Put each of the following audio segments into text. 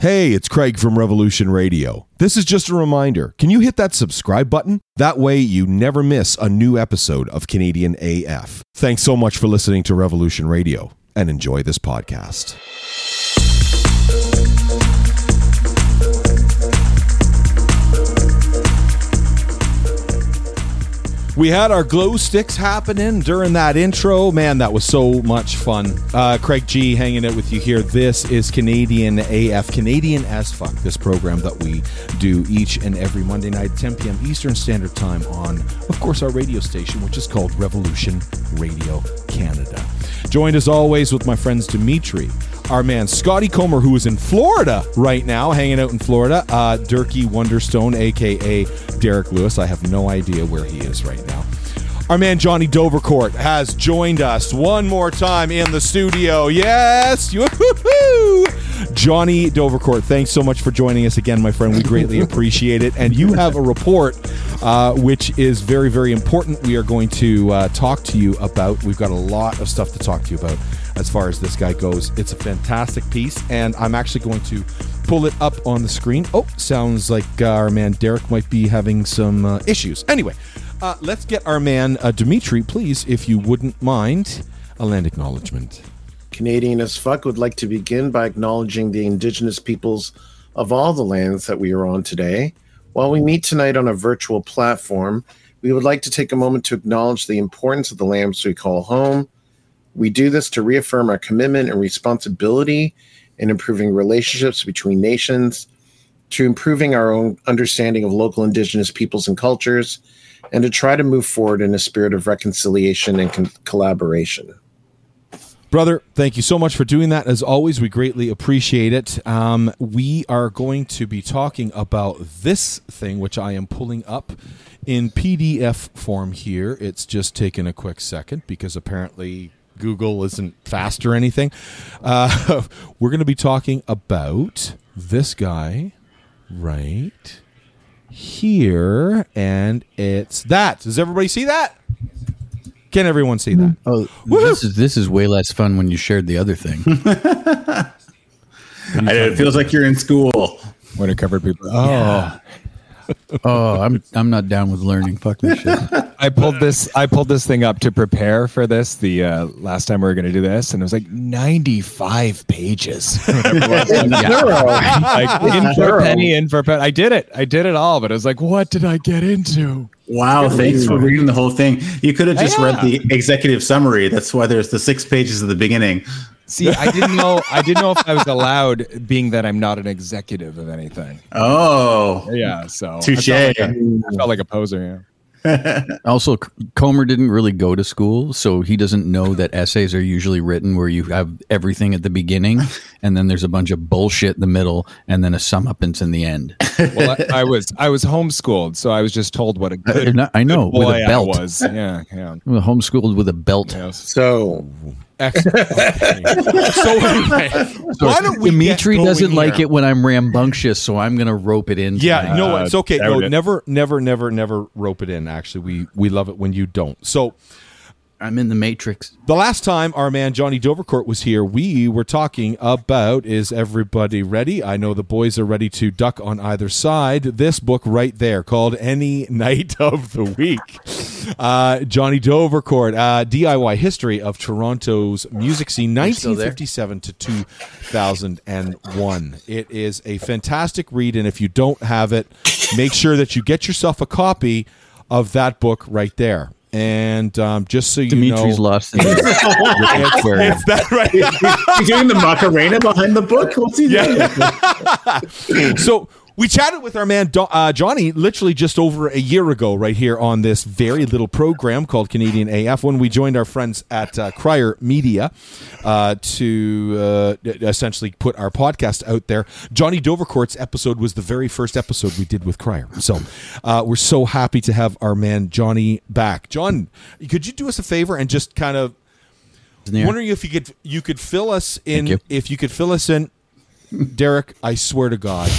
Hey, it's Craig from Revolution Radio. This is just a reminder. Can you hit that subscribe button? That way you never miss a new episode of Canadian AF. Thanks so much for listening to Revolution Radio and enjoy this podcast. We had our glow sticks happening during that intro. Man, that was so much fun. Uh, Craig G hanging out with you here. This is Canadian AF, Canadian as fuck, this program that we do each and every Monday night, 10 p.m. Eastern Standard Time on, of course, our radio station, which is called Revolution Radio Canada. Joined as always with my friends Dimitri, our man Scotty Comer, who is in Florida right now, hanging out in Florida. Uh, Durkee Wonderstone, aka Derek Lewis. I have no idea where he is right now. Our man Jonny Dovercourt has joined us one more time in the studio. Yes, Woo-hoo-hoo! Jonny Dovercourt, thanks so much for joining us again, my friend. We greatly appreciate it. And you have a report uh, which is very, very important. We are going to uh, talk to you about. We've got a lot of stuff to talk to you about as far as this guy goes. It's a fantastic piece, and I'm actually going to pull it up on the screen. Oh, sounds like uh, our man Derek might be having some uh, issues. Anyway, uh, let's get our man uh, Dimitri, please, if you wouldn't mind, a land acknowledgement. Canadian as fuck would like to begin by acknowledging the Indigenous peoples of all the lands that we are on today. While we meet tonight on a virtual platform, we would like to take a moment to acknowledge the importance of the lands we call home. We do this to reaffirm our commitment and responsibility in improving relationships between nations, to improving our own understanding of local Indigenous peoples and cultures, and to try to move forward in a spirit of reconciliation and con- collaboration. Brother, thank you so much for doing that. As always, we greatly appreciate it. Um, we are going to be talking about this thing, which I am pulling up in PDF form here. It's just taken a quick second because apparently Google isn't fast or anything. Uh, we're going to be talking about this guy right here, and it's that. Does everybody see that? Can everyone see that? Oh, this is this is way less fun when you shared the other thing. I, it feels like you're in school. When it covered people. Oh, oh, I'm I'm not down with learning. Fuck this shit. I pulled this. I pulled this thing up to prepare for this. The uh, last time we were going to do this, and it was like ninety-five pages. like in for penny, in for penny. I did it. I did it all, but it was like, what did I get into? Wow, thanks for reading the whole thing. You could have just yeah. read the executive summary. That's why there's the six pages at the beginning. See, I didn't know. I didn't know if I was allowed, being that I'm not an executive of anything. Oh, yeah. So touche. I, like I felt like a poser. Yeah. also, Comer didn't really go to school, so he doesn't know that essays are usually written where you have everything at the beginning, and then there's a bunch of bullshit in the middle, and then a sum up in the end. Well, I, I, was I was homeschooled, so I was just told what a good I know good with a belt I was. Yeah, yeah. Homeschooled with a belt. Yes. So Excellent. so anyway, so why don't we Dimitri doesn't here? like it when I'm rambunctious, so I'm going to rope it in. Yeah, no, uh, it's okay. No, never, never, never, never rope it in. Actually, we we love it when you don't. So. I'm in the matrix. The last time our man Jonny Dovercourt was here, we were talking about is everybody ready? I know the boys are ready to duck on either side. This book right there called Any Night of the Week. Uh, Jonny Dovercourt, uh, DIY History of Toronto's Music Scene, 1957 to 2001. It is a fantastic read, and if you don't have it, make sure that you get yourself a copy of that book right there. And um, just so you Dimitri's know, lost in his it's, it's that right. He's doing the Macarena behind the book. What's he yeah. doing? so we chatted with our man uh, Jonny literally just over a year ago, right here on this very little program called Canadian AF, when we joined our friends at uh, Crier Media uh, to uh, essentially put our podcast out there. Jonny Dovercourt's episode was the very first episode we did with Crier, so uh, we're so happy to have our man Jonny back. John, could you do us a favor and just kind of wondering if you could you could fill us in you. if you could fill us in, Derek? I swear to God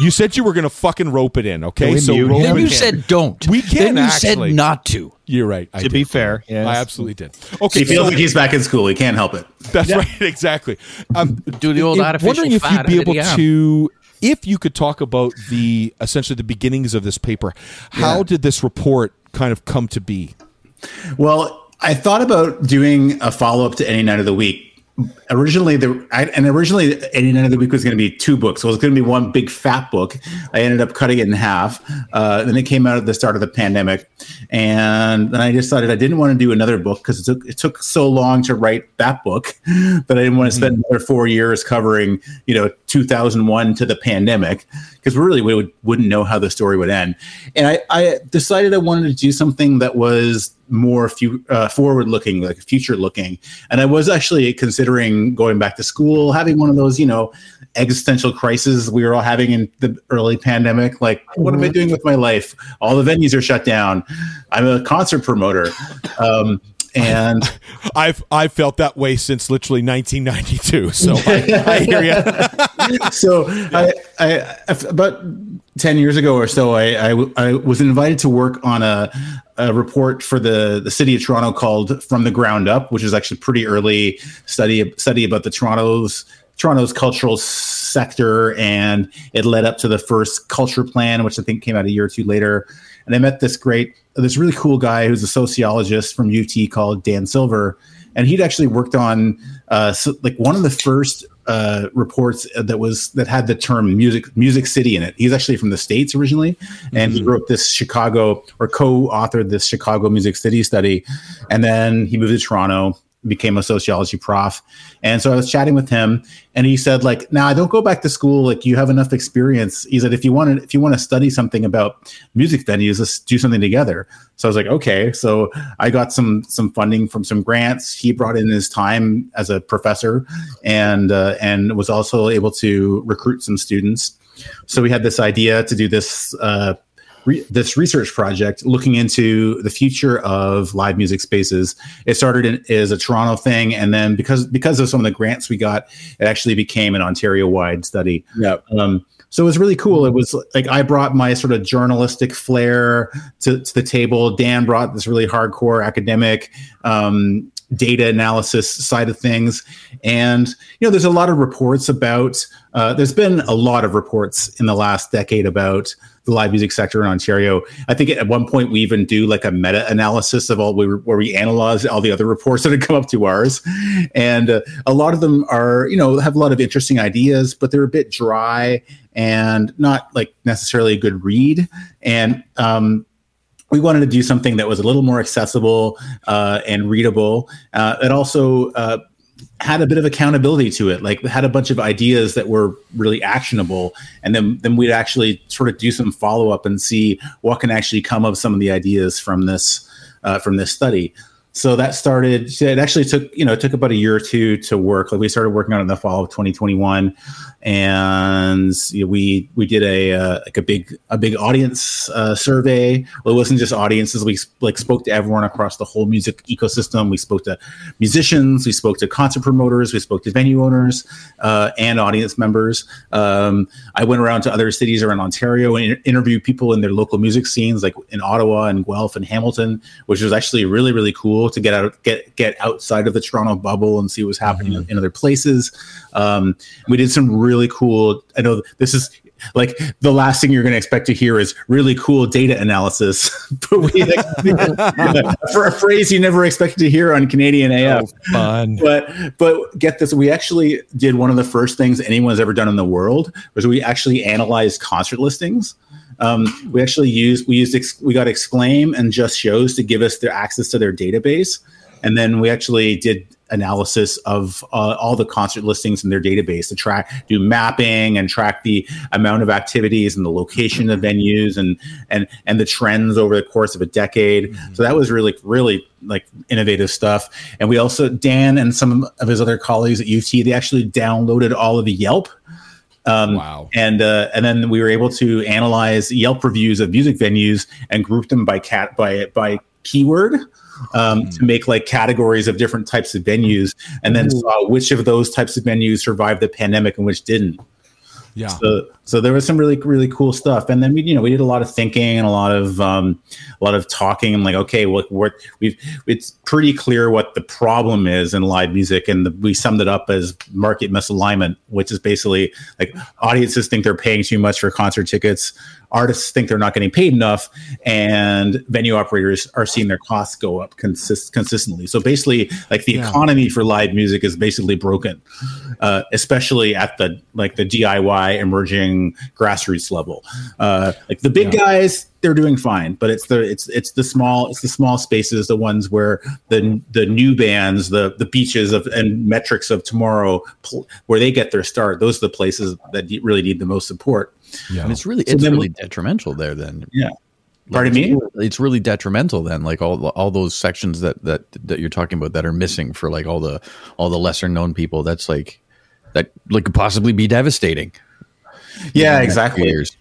You said you were going to fucking rope it in. Okay, Can so mute rope? Then it you in. said don't. We can Then you actually. said not to. You're right. I To be fair, yes. I absolutely did. Okay, He feels so- like he's back in school. He can't help it. that's right. Exactly. Um, Do the old I'm artificial wondering if you'd be able to, if you could talk about the essentially the beginnings of this paper. How did this report kind of come to be? Well, I thought about doing a follow up to Any Night of the Week. Originally, the I, and originally Any Night of the Week was going to be two books. So it was going to be one big fat book. I ended up cutting it in half. Uh, then it came out at the start of the pandemic, and then I decided I didn't want to do another book because it took it took so long to write that book that I didn't want to spend another four years covering you know 2001 to the pandemic because really we would, wouldn't know how the story would end. And I, I decided I wanted to do something that was more fu- uh, forward looking, like future looking. And I was actually considering going back to school, having one of those, you know, existential crises we were all having in the early pandemic. Like, what am I doing with my life? All the venues are shut down. I'm a concert promoter. Um, and I've I've felt that way since literally 1992. So I, I hear you. so I, I, about 10 years ago or so, I, I, I was invited to work on a, a report for the, the city of Toronto called From the Ground Up, which is actually pretty early study, study about the Toronto's Toronto's cultural sector. And it led up to the first culture plan, which I think came out a year or two later. And I met this great, this really cool guy who's a sociologist from UT called Dan Silver. And he'd actually worked on uh, so, like one of the first uh, reports that was that had the term music music city in it. He's actually from the states originally, and he wrote this Chicago or co-authored this Chicago music city study, and then he moved to Toronto, became a sociology prof, and so I was chatting with him, and he said like, "Now I don't go back to school. Like you have enough experience." He said, "If you want to if you want to study something about music venues, let's do something together." So I was like, "Okay." So I got some some funding from some grants. He brought in his time as a professor, and uh, and was also able to recruit some students. So we had this idea to do this. Uh, Re- this research project looking into the future of live music spaces. It started in, as a Toronto thing, and then because because of some of the grants we got, it actually became an Ontario wide study. Yeah. Um, so it was really cool. It was like I brought my sort of journalistic flair to, to the table. Dan brought this really hardcore academic um, data analysis side of things. And, you know, there's a lot of reports about, uh, there's been a lot of reports in the last decade about the live music sector in Ontario. I think at one point we even do like a meta analysis of all we where we analyze all the other reports that had come up to ours. And uh, a lot of them are, you know, have a lot of interesting ideas, but they're a bit dry and not like necessarily a good read. And, um, we wanted to do something that was a little more accessible uh, and readable. Uh, it also uh, had a bit of accountability to it, like had a bunch of ideas that were really actionable, and then then we'd actually sort of do some follow up and see what can actually come of some of the ideas from this uh, from this study. So that started. It actually took you know it took about a year or two to work. Like we started working on it in the fall of 2021, and you know, we we did a uh, like a big a big audience uh, survey. Well, it wasn't just audiences. We like spoke to everyone across the whole music ecosystem. We spoke to musicians. We spoke to concert promoters. We spoke to venue owners uh, and audience members. Um, I went around to other cities around Ontario and interviewed people in their local music scenes, like in Ottawa and Guelph and Hamilton, which was actually really really cool to get out get get outside of the Toronto bubble and see what's happening mm-hmm. in other places. Um, we did some really cool. I know this is like the last thing you're going to expect to hear is really cool data analysis, but we for a phrase you never expected to hear on Canadian AF. So fun. But but get this, we actually did one of the first things anyone's ever done in the world, was we actually analyzed concert listings. Um, we actually used we used ex, we got Exclaim and Just Shows to give us their access to their database, and then we actually did analysis of uh, all the concert listings in their database to track do mapping and track the amount of activities and the location of venues and and and the trends over the course of a decade mm-hmm. so that was really really like innovative stuff and we also dan and some of his other colleagues at ut they actually downloaded all of the yelp um, wow. And uh, and then we were able to analyze Yelp reviews of music venues and group them by cat by by keyword um, mm. to make like categories of different types of venues, and then Ooh. saw which of those types of venues survived the pandemic and which didn't. Yeah. So, so there was some really really cool stuff, and then we you know we did a lot of thinking and a lot of um, a lot of talking. and like, okay, well, what we've it's pretty clear what the problem is in live music, and the, we summed it up as market misalignment, which is basically like audiences think they're paying too much for concert tickets, artists think they're not getting paid enough, and venue operators are seeing their costs go up consist- consistently. So basically, like the Yeah. economy for live music is basically broken, uh, especially at the like the DIY emerging grassroots level. Uh, like the big guys, they're doing fine, but it's the it's it's the small it's the small spaces, the ones where the the new bands, the the beaches of and metrics of tomorrow, pl- where they get their start. Those are the places that really need the most support. And it's really So it's then- really detrimental there then. Yeah. Like, Pardon it's me? It's really detrimental then, like all all those sections that that that you're talking about that are missing for like all the all the lesser known people. That's like that like could possibly be devastating. Yeah, in the exactly. few years.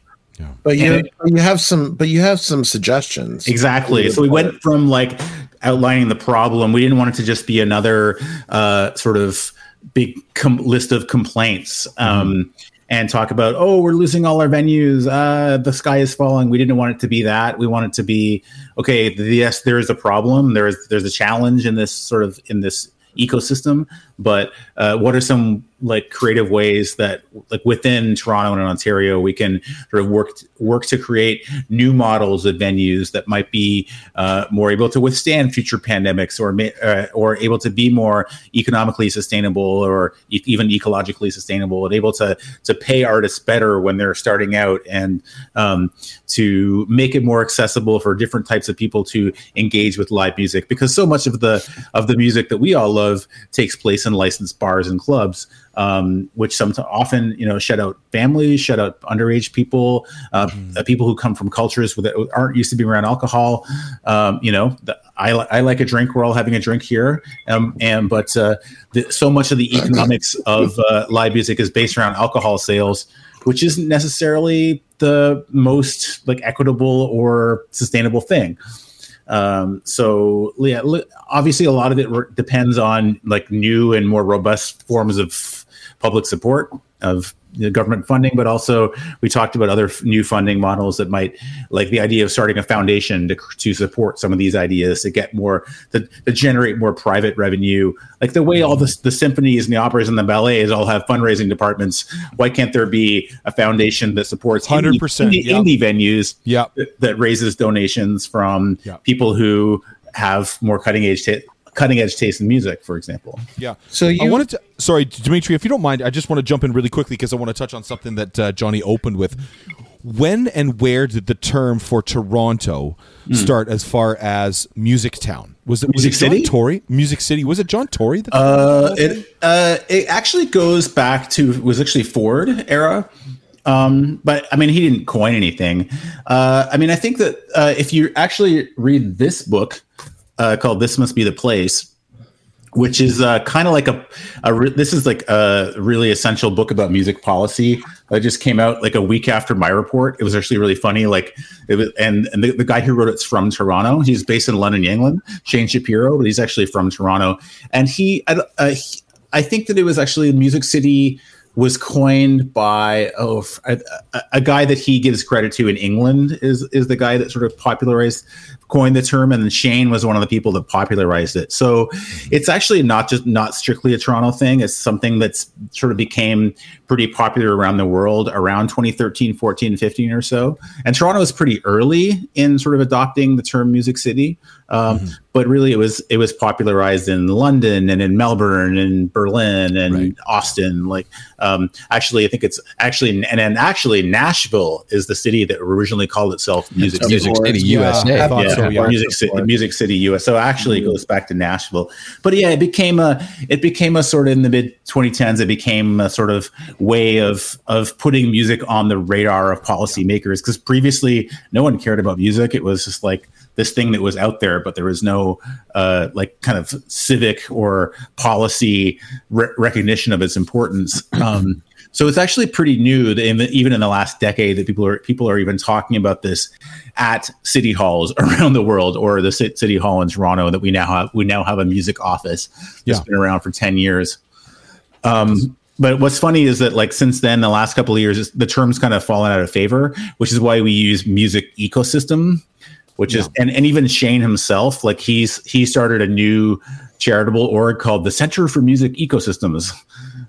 But you And- you have some but you have some suggestions. Exactly. So we went from like outlining the problem. We didn't want it to just be another uh, sort of big com- list of complaints um, and talk about, oh, we're losing all our venues. Uh, the sky is falling. We didn't want it to be that. We want it to be, okay, yes, there is a problem. There's there's a challenge in this sort of in this ecosystem but uh, what are some like creative ways that like within toronto and ontario we can sort of work work to create new models of venues that might be uh, more able to withstand future pandemics or uh, or able to be more economically sustainable or e- even ecologically sustainable and able to to pay artists better when they're starting out and um, to make it more accessible for different types of people to engage with live music because so much of the of the music that we all love takes place in licensed bars and clubs um, which some often you know shut out families shut out underage people uh, uh, people who come from cultures that aren't used to being around alcohol. Um, you know the, I, I like a drink. We're all having a drink here. Um, and but uh, the, so much of the economics of uh, live music is based around alcohol sales which isn't necessarily the most like equitable or sustainable thing. Um, so yeah, obviously a lot of it re- depends on like new and more robust forms of public support of the government funding, but also we talked about other f- new funding models that might, like the idea of starting a foundation to, to support some of these ideas to get more to, to generate more private revenue, like the way all the the symphonies and the operas and the ballets all have fundraising departments. Why can't there be a foundation that supports 100%, indie, yeah. indie venues Yeah. that, that raises donations from Yeah. people who have more cutting edge ta- cutting edge taste in music, for example. Yeah. So I wanted to. Sorry, Dimitri, if you don't mind, I just want to jump in really quickly because I want to touch on something that uh, Jonny opened with. When and where did the term for Toronto start as far as Music Town? Was it was Music it John City? Tory? Music City? Was it John Tory? That Uh, it uh, it actually goes back to it was actually Ford era. Um, but I mean, he didn't coin anything. Uh, I mean, I think that uh, if you actually read this book uh, called "This Must Be the Place," which is uh, kind of like a, a re- this is like a really essential book about music policy that just came out like a week after my report. It was actually really funny. Like it was, and, and the, the guy who wrote it's from Toronto. He's based in London, England. Shain Shapiro, but he's actually from Toronto. And he, I, uh, he, I think that it was actually Music City was coined by oh a- a guy that he gives credit to in England is is the guy that sort of popularized coined the term and then Shain was one of the people that popularized it. So it's actually not just not strictly a Toronto thing. It's something that's sort of became pretty popular around the world around 2013, 14, 15 or so. And Toronto was pretty early in sort of adopting the term music city. Um, But really, it was it was popularized in London and in Melbourne and Berlin and Right. Austin. Like, um, actually, I think it's actually and then actually Nashville is the city that originally called itself Music City. Music City, Yeah, USA. I thought Yeah. Music City, Music City, US. So actually, it goes back to Nashville. But yeah, it became a it became a sort of in the mid 2010s. It became a sort of way of of putting music on the radar of policymakers because previously no one cared about music. It was just like this thing that was out there, but there was no uh, like kind of civic or policy re- recognition of its importance. Um, so it's actually pretty new, that in the, even in the last decade, that people are people are even talking about this at city halls around the world, or the city hall in Toronto that we now have. We now have a music office that's Yeah. been around for ten years. Um, but what's funny is that like since then, the last couple of years, the term's kind of fallen out of favor, which is why we use music ecosystem, which yeah. is and, and even Shain himself, like he's he started a new charitable org called the Center for Music Ecosystems.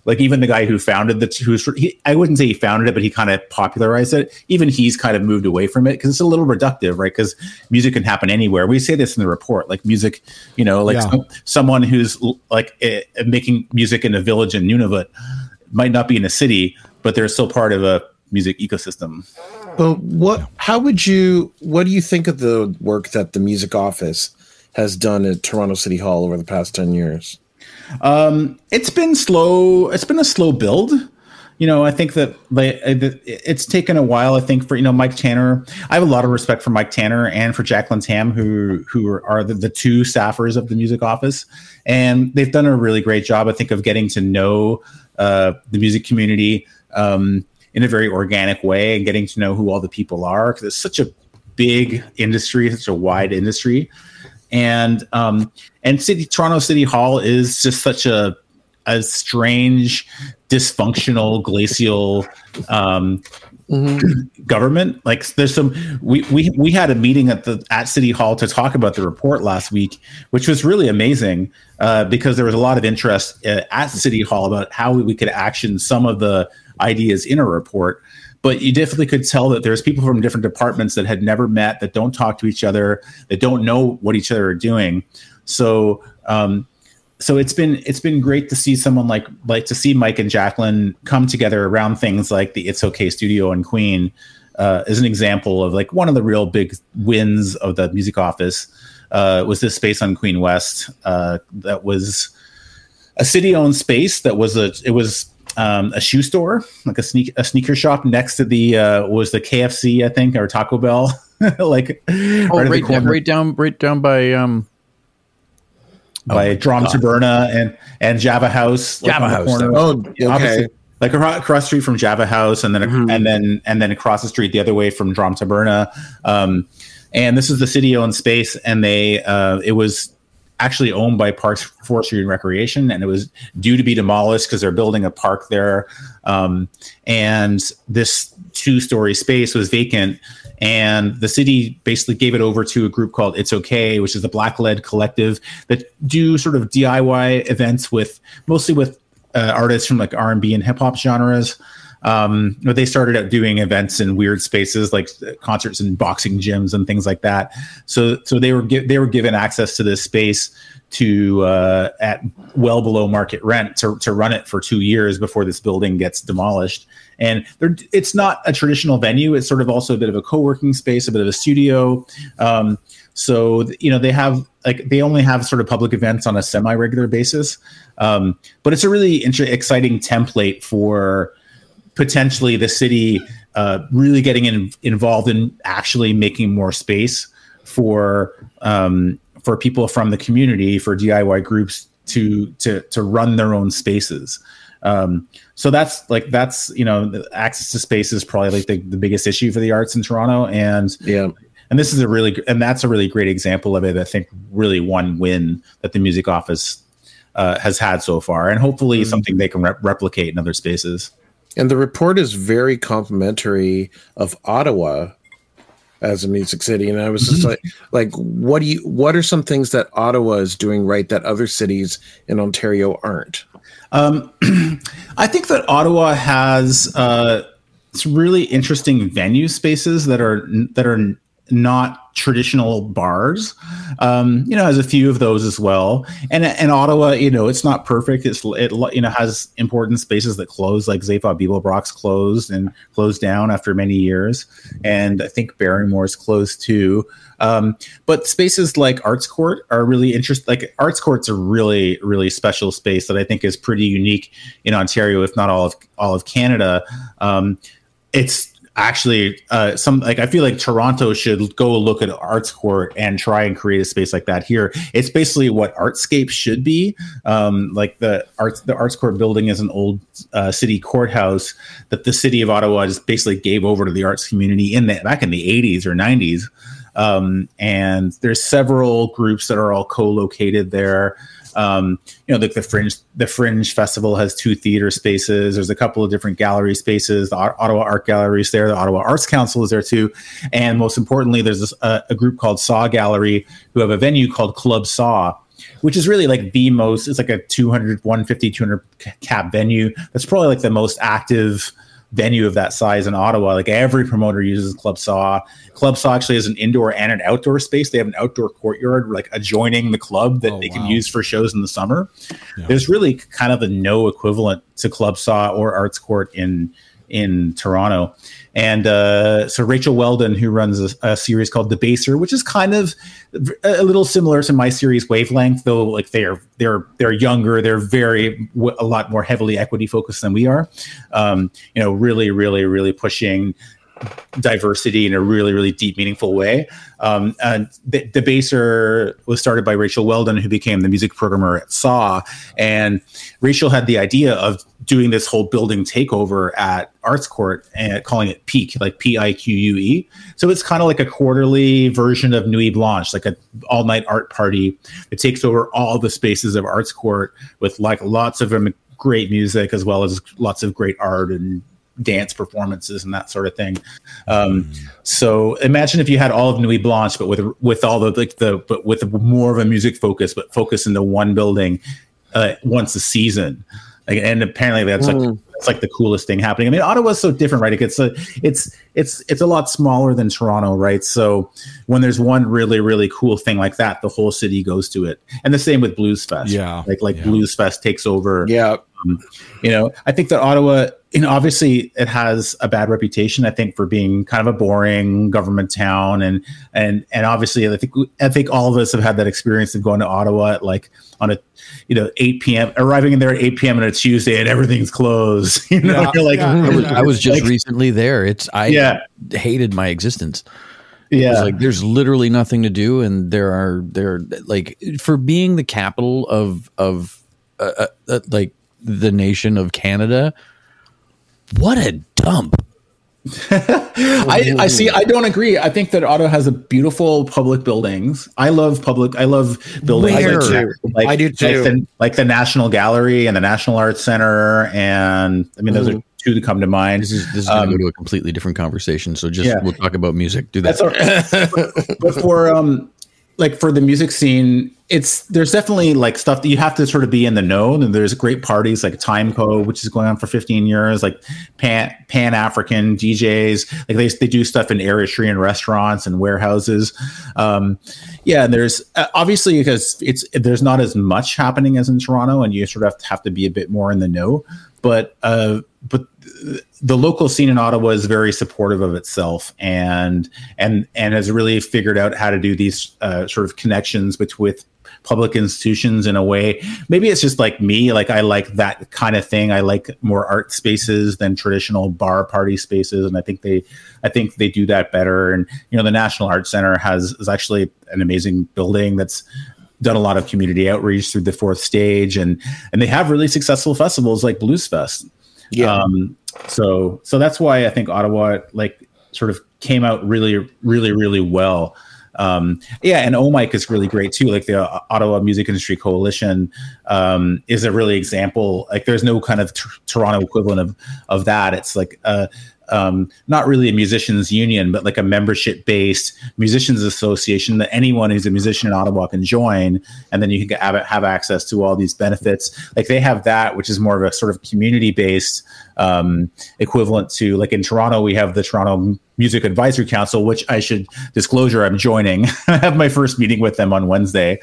Like even the guy who founded the who's he, I wouldn't say he founded it, but he kind of popularized it. Even he's kind of moved away from it because it's a little reductive, right? Because music can happen anywhere. We say this in the report, like music, you know, like yeah. some, someone who's like uh, making music in a village in Nunavut might not be in a city, but they're still part of a music ecosystem. Well, what? How would you? What do you think of the work that the music office has done at Toronto City Hall over the past ten years? Um, it's been slow. It's been a slow build. You know, I think that like, it's taken a while. I think for you know Mike Tanner, I have a lot of respect for Mike Tanner and for Jacqueline Tam, who who are the, the two staffers of the music office, and they've done a really great job. I think of getting to know uh, the music community um, in a very organic way and getting to know who all the people are because it's such a big industry, such a wide industry and um, and city Toronto City Hall is just such a a strange, dysfunctional, glacial um, mm-hmm. government. Like there's some we we we had a meeting at the at City Hall to talk about the report last week, which was really amazing uh, because there was a lot of interest uh, at City Hall about how we, we could action some of the ideas in a report but you definitely could tell that there's people from different departments that had never met, that don't talk to each other, that don't know what each other are doing. So, um, so it's been it's been great to see someone like like to see Mike and Jacqueline come together around things like the It's Okay Studio and Queen uh, as an example of like one of the real big wins of the music office uh, was this space on Queen West uh, that was a city owned space that was a it was um, a shoe store, like a sneak a sneaker shop next to the uh, was the KFC, I think, or Taco Bell, like oh, right, right, down, right down, right down by um by oh Drom Taberna and and Java House, like Java House. Oh, okay. Like across street from Java House, and then mm-hmm. and then and then across the street the other way from Drom Taberna. Um, and this is the city owned space, and they uh, it was actually owned by Parks Forestry and Recreation, and it was due to be demolished because they're building a park there. Um, and this two-story space was vacant, and the city basically gave it over to a group called It's Okay, which is a black led collective that do sort of DIY events with mostly with uh, artists from like R and B and hip hop genres. Um, but they started out doing events in weird spaces like concerts and boxing gyms and things like that. So so they were gi- they were given access to this space to uh, at well below market rent to, to run it for two years before this building gets demolished. And it's not a traditional venue. It's sort of also a bit of a co-working space, a bit of a studio. Um, so you know they have like they only have sort of public events on a semi-regular basis, um, but it's a really inter- exciting template for potentially the city uh, really getting in, involved in actually making more space for um, for people from the community for DIY groups to to to run their own spaces. Um, so that's like that's you know access to space is probably like the, the biggest issue for the arts in Toronto, and yeah. And this is a really, and that's a really great example of it. I think really one win that the music office uh, has had so far, and hopefully mm-hmm. something they can re- replicate in other spaces. And the report is very complimentary of Ottawa as a music city. And I was just mm-hmm. like, like, what do you, what are some things that Ottawa is doing right that other cities in Ontario aren't? Um, I think that Ottawa has uh, some really interesting venue spaces that are that are not traditional bars. Um, you know, has a few of those as well. And and Ottawa, you know, it's not perfect. It's it you know has important spaces that close, like Zaphod Beeblebrox closed and closed down after many years, and I think Barrymore's closed too. Um, but spaces like Arts Court are really interesting. Like Arts Court's a really really special space that I think is pretty unique in Ontario, if not all of all of Canada. Um, it's actually uh, some like I feel like Toronto should go look at Arts Court and try and create a space like that here. It's basically what Artscape should be. Um, like the arts the Arts Court building is an old uh, city courthouse that the city of Ottawa just basically gave over to the arts community in the back in the 80s or 90s. Um, and there's several groups that are all co-located there. Um, you know, like the Fringe, the Fringe Festival has two theater spaces. There's a couple of different gallery spaces. The Ottawa Art Gallery is there. The Ottawa Arts Council is there too. And most importantly, there's this, uh, a group called Saw Gallery who have a venue called Club Saw, which is really like the most, it's like a 200, 150, 200 cap venue. That's probably like the most active venue of that size in Ottawa. Like every promoter uses Club Saw. Club Saw actually has an indoor and an outdoor space. They have an outdoor courtyard like adjoining the club that Oh, they can use for shows in the summer. Yeah. There's really kind of a no equivalent to Club Saw or Arts Court in in Toronto. And uh, so Rachel Weldon, who runs a, a series called The Baser, which is kind of a little similar to my series Wavelength, though like they're they're they're younger, they're very a lot more heavily equity focused than we are. Um, you know, really, really, really pushing diversity in a really, really deep, meaningful way. Um, and the, the Baser was started by Rachel Weldon, who became the music programmer at SAW. And Rachel had the idea of doing this whole building takeover at Arts Court and calling it Pique, like P I Q U E. So it's kind of like a quarterly version of Nuit Blanche, like an all night art party that takes over all the spaces of Arts Court with like lots of um, great music as well as lots of great art and dance performances and that sort of thing. Um, so imagine if you had all of Nuit Blanche, but with with all the like the but with more of a music focus, but focus into one building uh, once a season. Like, and apparently that's like that's like the coolest thing happening. I mean, Ottawa's so different, right? It's a it's it's it's a lot smaller than Toronto, right? So when there's one really really cool thing like that, the whole city goes to it. And the same with Blues Fest. Yeah, like like yeah. Blues Fest takes over Yeah. You know, I think that Ottawa, you know, obviously it has a bad reputation. I think for being kind of a boring government town, and and and obviously, I think I think all of us have had that experience of going to Ottawa at like on a, you know, eight p.m. arriving in there at eight p.m. on a Tuesday and everything's closed. You know, Yeah, like, yeah. I was, I was just Like- recently there. It's I Yeah. hated my existence. Yeah, like there's literally nothing to do, and there are there like for being the capital of of uh, uh, uh, like the nation of Canada. What a dump! I, I see. I don't agree. I think that Ottawa has a beautiful public buildings. I love public. I love buildings. Where? Like, I do too. like, I do Like too. the, like the National Gallery and the National Arts Center, and I mean those are two that come to mind. This is this is going Um, to go to a completely different conversation. So just yeah. we'll talk about music. Do that. That's all right. but for um like for the music scene, it's there's definitely like stuff that you have to sort of be in the know. And there's great parties like Timekode, which is going on for 15 years, like Pan Pan African DJs. Like they they do stuff in Eritrean restaurants and warehouses. Um, yeah, and there's uh, obviously because it's there's not as much happening as in Toronto, and you sort of have to be a bit more in the know. But uh, but the local scene in Ottawa is very supportive of itself and and and has really figured out how to do these uh, sort of connections with public institutions in a way. Maybe it's just like me, like I like that kind of thing. I like more art spaces than traditional bar party spaces, and I think they I think they do that better. And you know, the National Arts Center has is actually an amazing building that's done a lot of community outreach through the fourth stage and and they have really successful festivals like Blues Fest. Yeah. Um, so so that's why I think Ottawa like sort of came out really really really well. Um, yeah, and OMIC is really great too. Like the uh, Ottawa Music Industry Coalition um, is a really example. Like there's no kind of t- Toronto equivalent of of that. It's like uh, um, not really a musicians union, but like a membership based musicians association that anyone who's a musician in Ottawa can join, and then you can have, have access to all these benefits. Like they have that, which is more of a sort of community based um, equivalent to like in Toronto, we have the Toronto Music Advisory Council, which I should disclosure I'm joining. I have my first meeting with them on Wednesday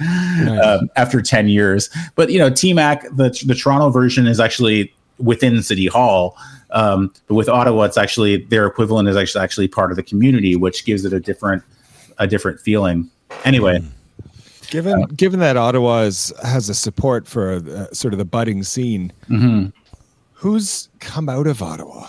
um, after 10 years. But you know, TMAC, the the Toronto version is actually within City Hall. Um, but with Ottawa, it's actually their equivalent is actually actually part of the community, which gives it a different a different feeling. Anyway, Given given that Ottawa is, has a support for uh, sort of the budding scene, mhm. who's come out of Ottawa?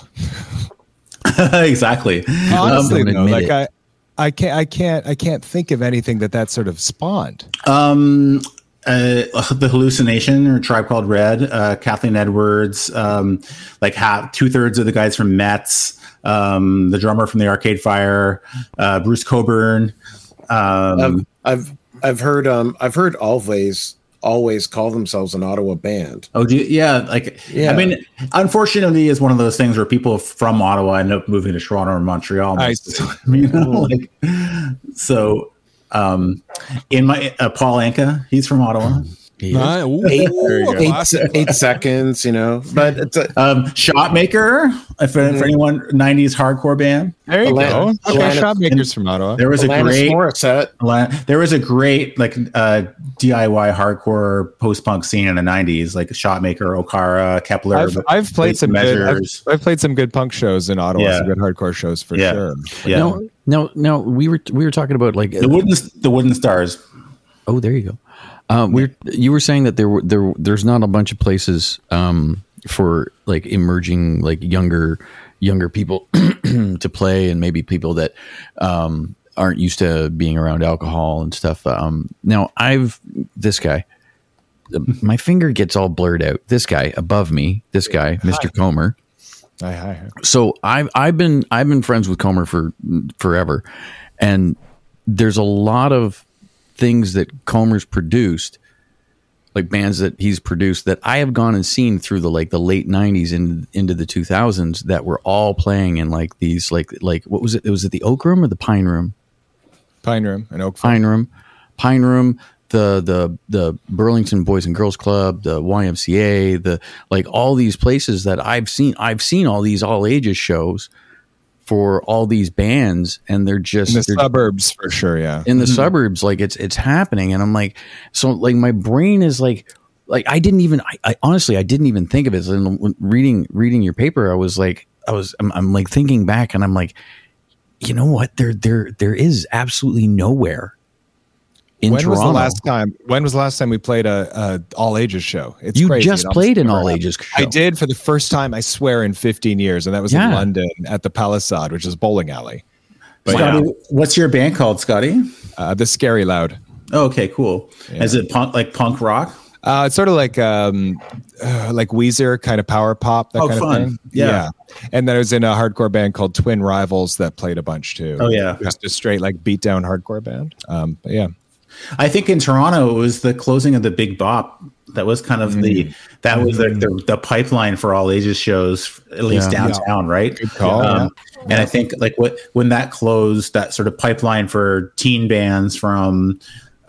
exactly. Honestly, don't though, like it. I, I can't, I can't, I can't think of anything that that sort of spawned. Um, uh, the Halluci Nation or tribe called red uh, kathleen edwards um, like half two-thirds of the guys from Metz um, the drummer from the arcade fire uh, bruce cockburn um, I've, I've I've heard um I've heard Always always call themselves an Ottawa band. Oh, do you, yeah. Like, Yeah. I mean, unfortunately, is one of those things where people from Ottawa end up moving to Toronto or Montreal. I most of the time, you know, like, so, um, in my uh, Paul Anka, he's from Ottawa. He. Uh, ooh, Eight, eight, seconds, you know. But it's a, Um, Shotmaker, if, for anyone '90s hardcore band. There you Atlanta- go. Okay, Atlanta- shopmakers from Ottawa. There was a Alanis great Morissette. There was a great like uh, DIY hardcore post punk scene in the '90s, like Shotmaker, Okara, Kepler. I've, I've played some and good. I've, I've played some good punk shows in Ottawa. Yeah. Some good hardcore shows for Yeah. sure. yeah, No, no, no. We were we were talking about like the wooden the wooden stars. Oh, there you go. Uh, we're you were saying that there were there there's not a bunch of places um, for like emerging like younger younger people to play and maybe people that um, aren't used to being around alcohol and stuff. Um, now I've this guy. My finger gets all blurred out. This guy above me, this guy, Mr. Comer Hi, hi. hi. so I've I've been I've been friends with Comer for forever, and there's a lot of things that Comer's produced, like bands that he's produced that I have gone and seen through the like the late '90s and into the 2000s that were all playing in like these like like what was it? Was it the Oak Room or the Pine Room? Pine Room and Oak. Pine Room, Pine Room, the the the Burlington Boys and Girls Club, the YMCA, the like all these places that I've seen. I've seen all these all ages shows for all these bands, and they're just in the they're- suburbs for sure. Yeah. in the mm-hmm. suburbs like it's it's happening and i'm like so like my brain is like like i didn't even i, I honestly i didn't even think of it and reading reading your paper i was like i was I'm, I'm like thinking back and i'm like you know what there there there is absolutely nowhere in when toronto was the last time? When was the last time we played a, a all ages show? It's you crazy. just It played an all happens. ages I did for the first time, I swear, in 15 years, and that was Yeah. in London at the Palasad, which is bowling alley. But Scotty, yeah, what's your band called, Scotty? uh, the Scary Loud. Oh, okay, cool. Is it punk like punk rock? Uh, it's sort of like um, uh, like Weezer, kind of power pop, that Oh, kind fun. of thing. Yeah. And then I was in a hardcore band called Twin Rivals that played a bunch too. Oh, yeah. just a straight like beat down hardcore band. Um, but yeah, I think in Toronto it was the closing of the Big Bop. That was kind of the that was the, the the pipeline for all ages shows, at least Yeah. downtown, right? Good call, Um, And I think like what when that closed, that sort of pipeline for teen bands from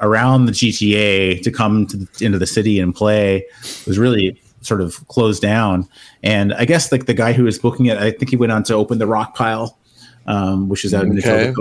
around the GTA to come to the, into the city and play was really sort of closed down. And I guess like the guy who was booking it, I think he went on to open the Rock Pile, um, which is out in Okay.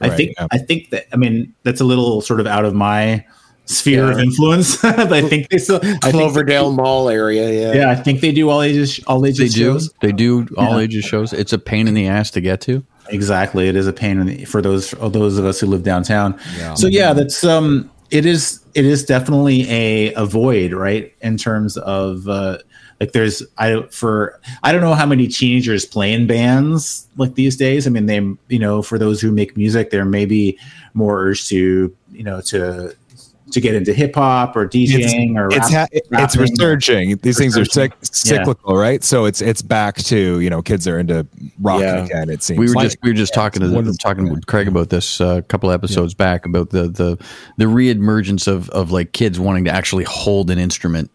Etobicoke. I Right, think yeah. I think that I mean that's a little sort of out of my sphere of influence. but I think they still I think- Cloverdale Mall area. Yeah. yeah, I think they do all ages all ages. they ages do shows. they do all Yeah. ages shows it's a pain in the ass to get to Exactly, it is a pain in the, for those for those of us who live downtown. So yeah, that's um, it is it is definitely a a void, right? In terms of uh, like there's I for I don't know how many teenagers play in bands like these days. I mean, they you know for those who make music, there may be more urge to you know to to get into hip hop or DJing or it's rap- ha- it's resurging. These things are cyc- Resurging. Yeah. cyclical, right? So it's it's back to you know kids are into rock Yeah. again. It seems we were like. just we were just talking to the, talking with Craig about this uh, a couple episodes back about the the the reemergence of of like kids wanting to actually hold an instrument.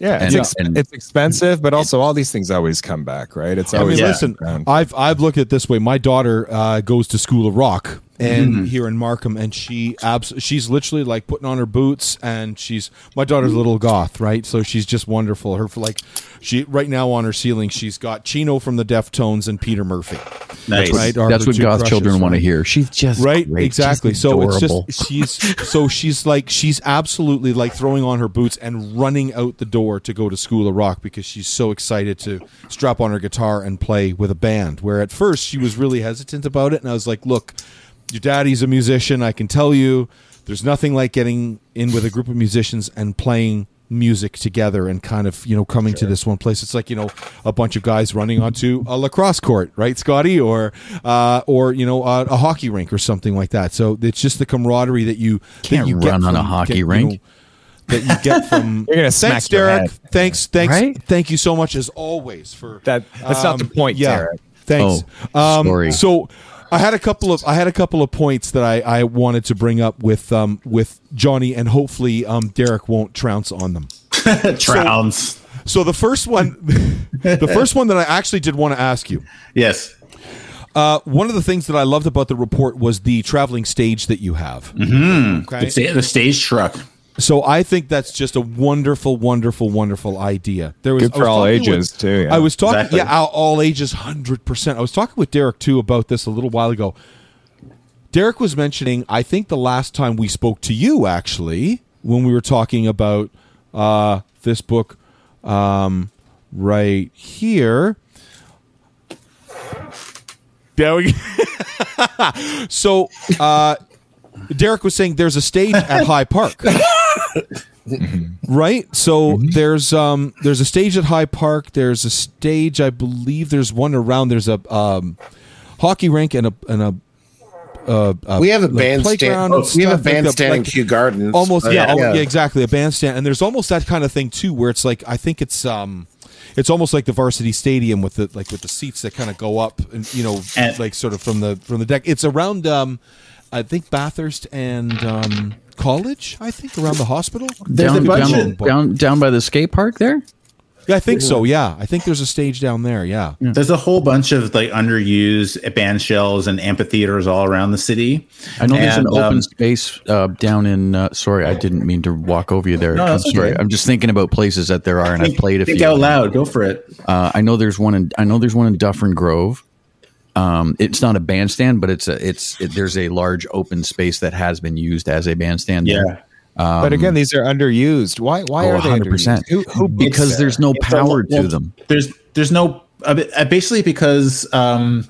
Yeah, it's, ex- and- it's expensive, but also all these things always come back, right? It's I mean, always listen, around. I've I've looked at it this way. My daughter uh, goes to School of Rock and Mm-hmm. here in Markham, and she abs- she's literally like putting on her boots, and she's my daughter's a little goth, right? So she's just wonderful. Her like she right now on her ceiling, she's got Chino from the Deftones and Peter Murphy. Nice. Right, are That's what goth crushes, children want to hear. She's just right great. exactly She's so it's just she's so she's like she's absolutely like throwing on her boots and running out the door to go to school of rock because she's so excited to strap on her guitar and play with a band where at first she was really hesitant about it and i was like look your daddy's a musician i can tell you there's nothing like getting in with a group of musicians and playing music together and kind of you know coming to this one place it's like you know a bunch of guys running onto a lacrosse court right scotty or uh or you know a, a hockey rink or something like that so it's just the camaraderie that you Can't that you get run on a hockey get, you rink. know, that you get from You're gonna thanks smack your derek head. thanks thanks Right? thank you so much as always for That- that's not the point, yeah Derek. thanks Oh, um sorry. so I had a couple of I had a couple of points that I, I wanted to bring up with um with Jonny and hopefully um Derek won't trounce on them. Trounce. So the first one the first one that I actually did want to ask you. yes. Uh, one of the things that I loved about the report was the traveling stage that you have. Mm-hmm. Okay. The, sta- the stage truck. So I think that's just a wonderful, wonderful, wonderful idea. There was Good I for was all ages, with- too, yeah. I was talking, Exactly. yeah, all, all ages, hundred percent. I was talking with Derek too about this a little while ago. Derek was mentioning, I think the last time we spoke to you, actually, when we were talking about uh, this book um, right here. There we go. so, uh, Derek was saying there's a stage at High Park. right? So there's um there's a stage at high park. There's a stage i believe there's one around. There's a um hockey rink and a and a uh, uh, We have a like bandstand. playground and we have a stuff like bandstand in like- Kew Gardens. almost but, yeah, al- yeah exactly a bandstand. And there's almost that kind of thing too where it's like i think it's um it's almost like the varsity stadium with the like with the seats that kind of go up and you know And- like sort of from the from the deck. It's around um i think bathurst and um college i think around the hospital There's down, a bunch down, of- down, down by the skate park there. yeah i think so yeah i think there's a stage down there yeah There's a whole bunch of like underused band shells and amphitheaters all around the city. I know there's an And, open um, space uh, down in. Uh, sorry, I didn't mean to walk over you there. No, I'm sorry. okay. I'm just thinking about places that there are, and I've played a think few. out loud. Go for it. Uh, I know there's one in. I know there's one in Dufferin Grove. Um, it's not a bandstand, but it's a. It's it, there's a large open space that has been used as a bandstand. there. Yeah. but again, these are underused. Why? Why Oh, are they 100%. underused? Who, who because there's no It's a- power to them. There's there's no uh, uh, basically because um,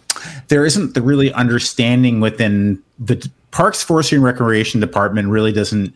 there isn't the really understanding within the Parks Forestry and Recreation Department really doesn't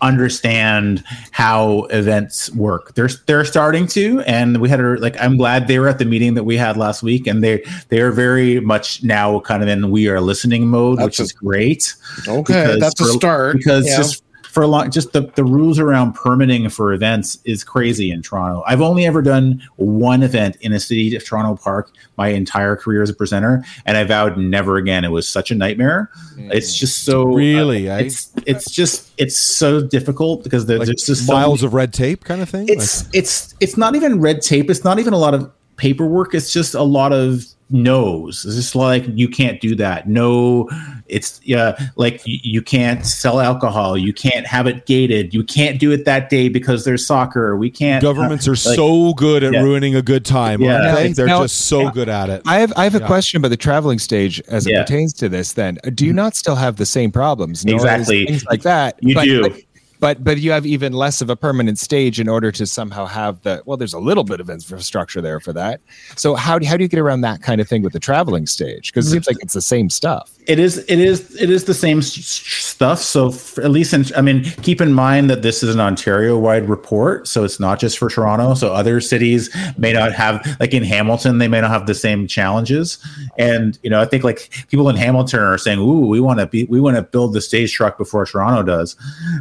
understand how events work. They're they're starting to, and we had a like. I'm glad they were at the meeting that we had last week, and they they are very much now kind of in we are listening mode, which That's is great. Okay, that's a start. Because Yeah. just for a long, just the, the rules around permitting for events is crazy in Toronto. I've only ever done one event in a city of Toronto park my entire career as a presenter, and I vowed never again. It was such a nightmare. It's just so Really, uh, eh? it's it's just it's so difficult because there- like there's just so miles many- of red tape kind of thing it's it's it's not even red tape. It's not even a lot of paperwork. It's just a lot of no's. It's just like you can't do that. No, it's yeah, like you, you can't sell alcohol. You can't have it gated. You can't do it that day because there's soccer. We can't. governments are like- so good at Yeah. ruining a good time Yeah. aren't they Now, they're now- just so good at it I have I have a Yeah. question about the traveling stage as it Yeah. pertains to this. Then, do you mm-hmm. not still have the same problems? Noise, Exactly. things like that. You but, do. But, but but you have even less of a permanent stage in order to somehow have the well. There's a little bit of infrastructure there for that. So how do how do you get around that kind of thing with the traveling stage? Because it seems like it's the same stuff. it is it is it is the same stuff so at least in, i mean keep in mind that this is an ontario wide report so it's not just for toronto so other cities may not have like in hamilton they may not have the same challenges and you know i think like people in hamilton are saying ooh we want to be we want to build the stage truck before toronto does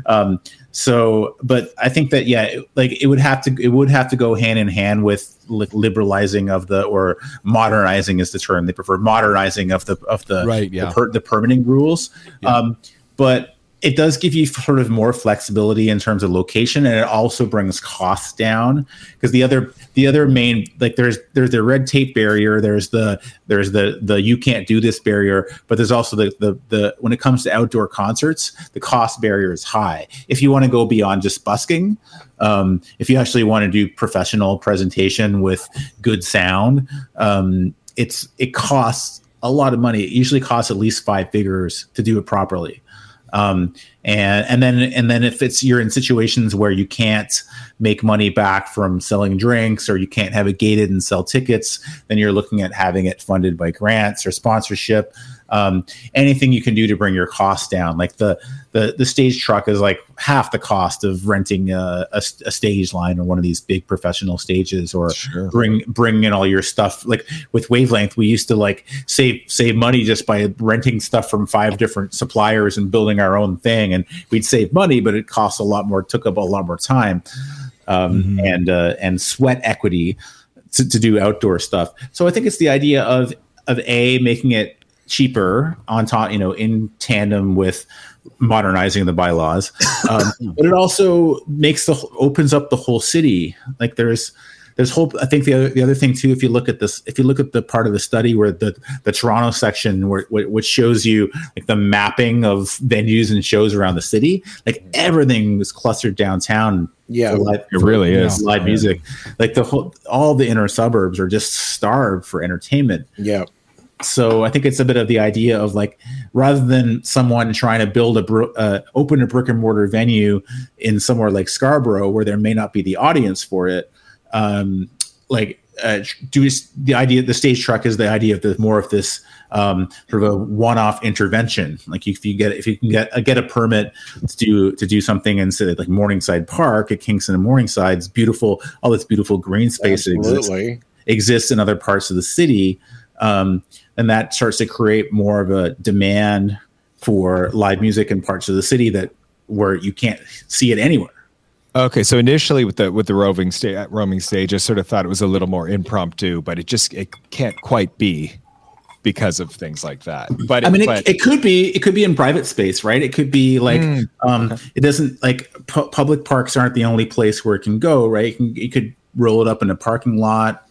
um so but i think that yeah it- like it would have to it would have to go hand in hand with li- liberalizing of the or modernizing is the term they prefer modernizing of the of the Right, the yeah. per, the permitting rules. Um, but it does give you sort of more flexibility in terms of location, and it also brings costs down because the other the other main like there's there's the red tape barrier, there's the there's the the you can't do this barrier, but there's also the the the when it comes to outdoor concerts, the cost barrier is high. If you want to go beyond just busking, um, if you actually want to do professional presentation with good sound, um, it's it costs a lot of money. It usually costs at least five figures to do it properly. Um, and and then and then if it's you're in situations where you can't make money back from selling drinks or you can't have it gated and sell tickets, then you're looking at having it funded by grants or sponsorship. Um, anything you can do to bring your costs down, like the the the stage truck is like half the cost of renting a, a, a stage line or one of these big professional stages, or Sure. bring bring in all your stuff. Like with Wavelength, we used to like save save money just by renting stuff from five different suppliers and building our own thing, and we'd save money, but it cost a lot more, took up a lot more time, um, and uh, and sweat equity to, to do outdoor stuff. So I think it's the idea of of a making it cheaper on top, you know, in tandem with modernizing the bylaws. Um, but it also makes the opens up the whole city. Like there's there's whole. I think the other the other thing too, if you look at this, if you look at the part of the study where the the Toronto section where which shows you like the mapping of venues and shows around the city, like everything was clustered downtown. Yeah, for live, It really for is. live music. Like the whole, all the inner suburbs are just starved for entertainment yeah, so I think it's a bit of the idea of like rather than someone trying to build a bro- uh, open a brick and mortar venue in somewhere like Scarborough where there may not be the audience for it, um, like uh, do the idea the stage truck is the idea of the more of this um, sort of a one-off intervention. Like if you get if you can get uh, get a permit to do to do something in say like Morningside Park at Kingston and Morningside, it's beautiful. All this beautiful green space that exists exists in other parts of the city, um, and that starts to create more of a demand for live music in parts of the city that where you can't see it anywhere. Okay, so initially with the with the roving sta- roaming stage, I sort of thought it was a little more impromptu, but it just it can't quite be because of things like that. But I mean, but, it, it could be it could be in private space, right? It could be like um, it doesn't like pu- public parks aren't the only place where it can go, right? You, can, you could roll it up in a parking lot.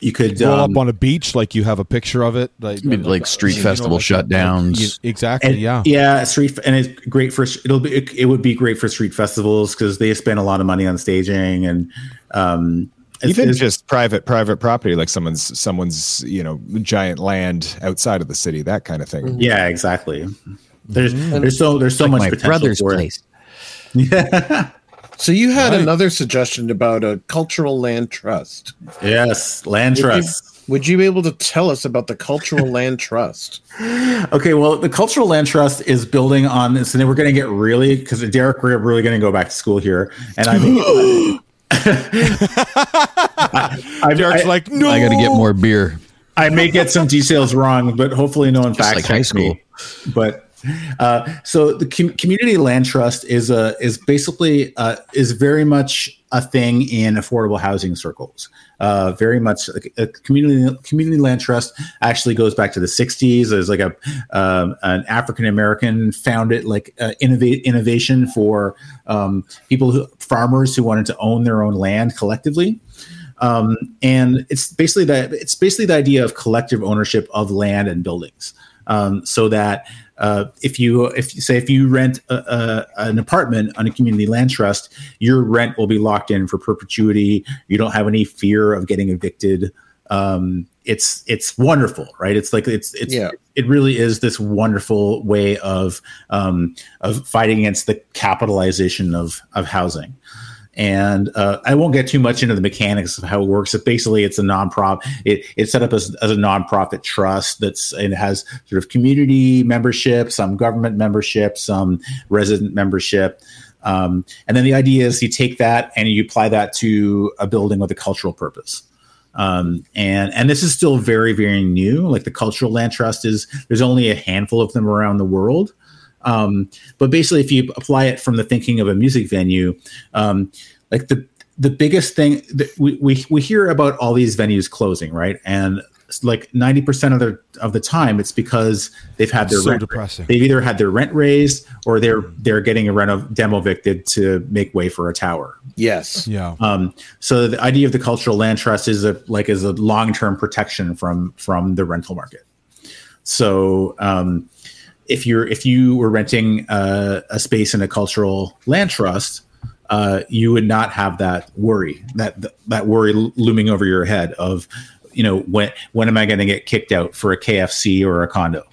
You could Roll um, up on a beach like you have a picture of it, like, Maybe like street you know, festival like- shutdowns. You- exactly. And- yeah. yeah, street and it's great for it'll be it, it would be great for street festivals because they spend a lot of money on staging and um, it's- even it's- just private private property, like someone's someone's you know giant land outside of the city, that kind of thing. yeah, exactly. There's Mm-hmm. there's so there's so Like much my potential brother's for it. place. So you had Right. another suggestion about a cultural land trust. Yes, land Would you- trust. Would you be able to tell us about the cultural land trust? Okay, well, the Cultural Land Trust is building on this, and then we're going to get really because Derek, we're really going to go back to school here, and I mean, I, I, Derek's I- like, no. I got to get more beer. I may get some details wrong, but hopefully no one Just fact like high school. me. But uh, so the com- community land trust is a is basically uh, is very much a thing in affordable housing circles. Uh, very much like a community community land trust actually goes back to the 60s. There's like a um, an African American founded like uh, innovate innovation for um, people who farmers who wanted to own their own land collectively um, and it's basically that it's basically the idea of collective ownership of land and buildings um, so that uh, if you if say if you rent a, a, an apartment on a community land trust your rent will be locked in for perpetuity. You don't have any fear of getting evicted. Um, it's it's wonderful right? It's like it's it's Yeah. it really is this wonderful way of um, of fighting against the capitalization of of housing and uh, I won't get too much into the mechanics of how it works. But basically, it's a nonprofit. It, it's set up as, as a nonprofit trust that's it has sort of community membership, some government membership, some resident membership. Um, and then the idea is you take that and you apply that to a building with a cultural purpose. Um, and and this is still very very new. Like the cultural land trust is there's only a handful of them around the world. Um, but basically, if you apply it from the thinking of a music venue, um, like the the biggest thing that we, we we hear about all these venues closing, right? And like ninety percent of the of the time, it's because they've had their So rent. depressing. They've either had their rent raised or they're they're getting a reno demo evicted to make way for a tower. Yes. Yeah. Um, so the idea of the cultural land trust is a like is a long term protection from from the rental market. So um, if you're if you were renting uh, a space in a cultural land trust, uh, you would not have that worry that that worry looming over your head of you know when when am I going to get kicked out for a KFC or a condo?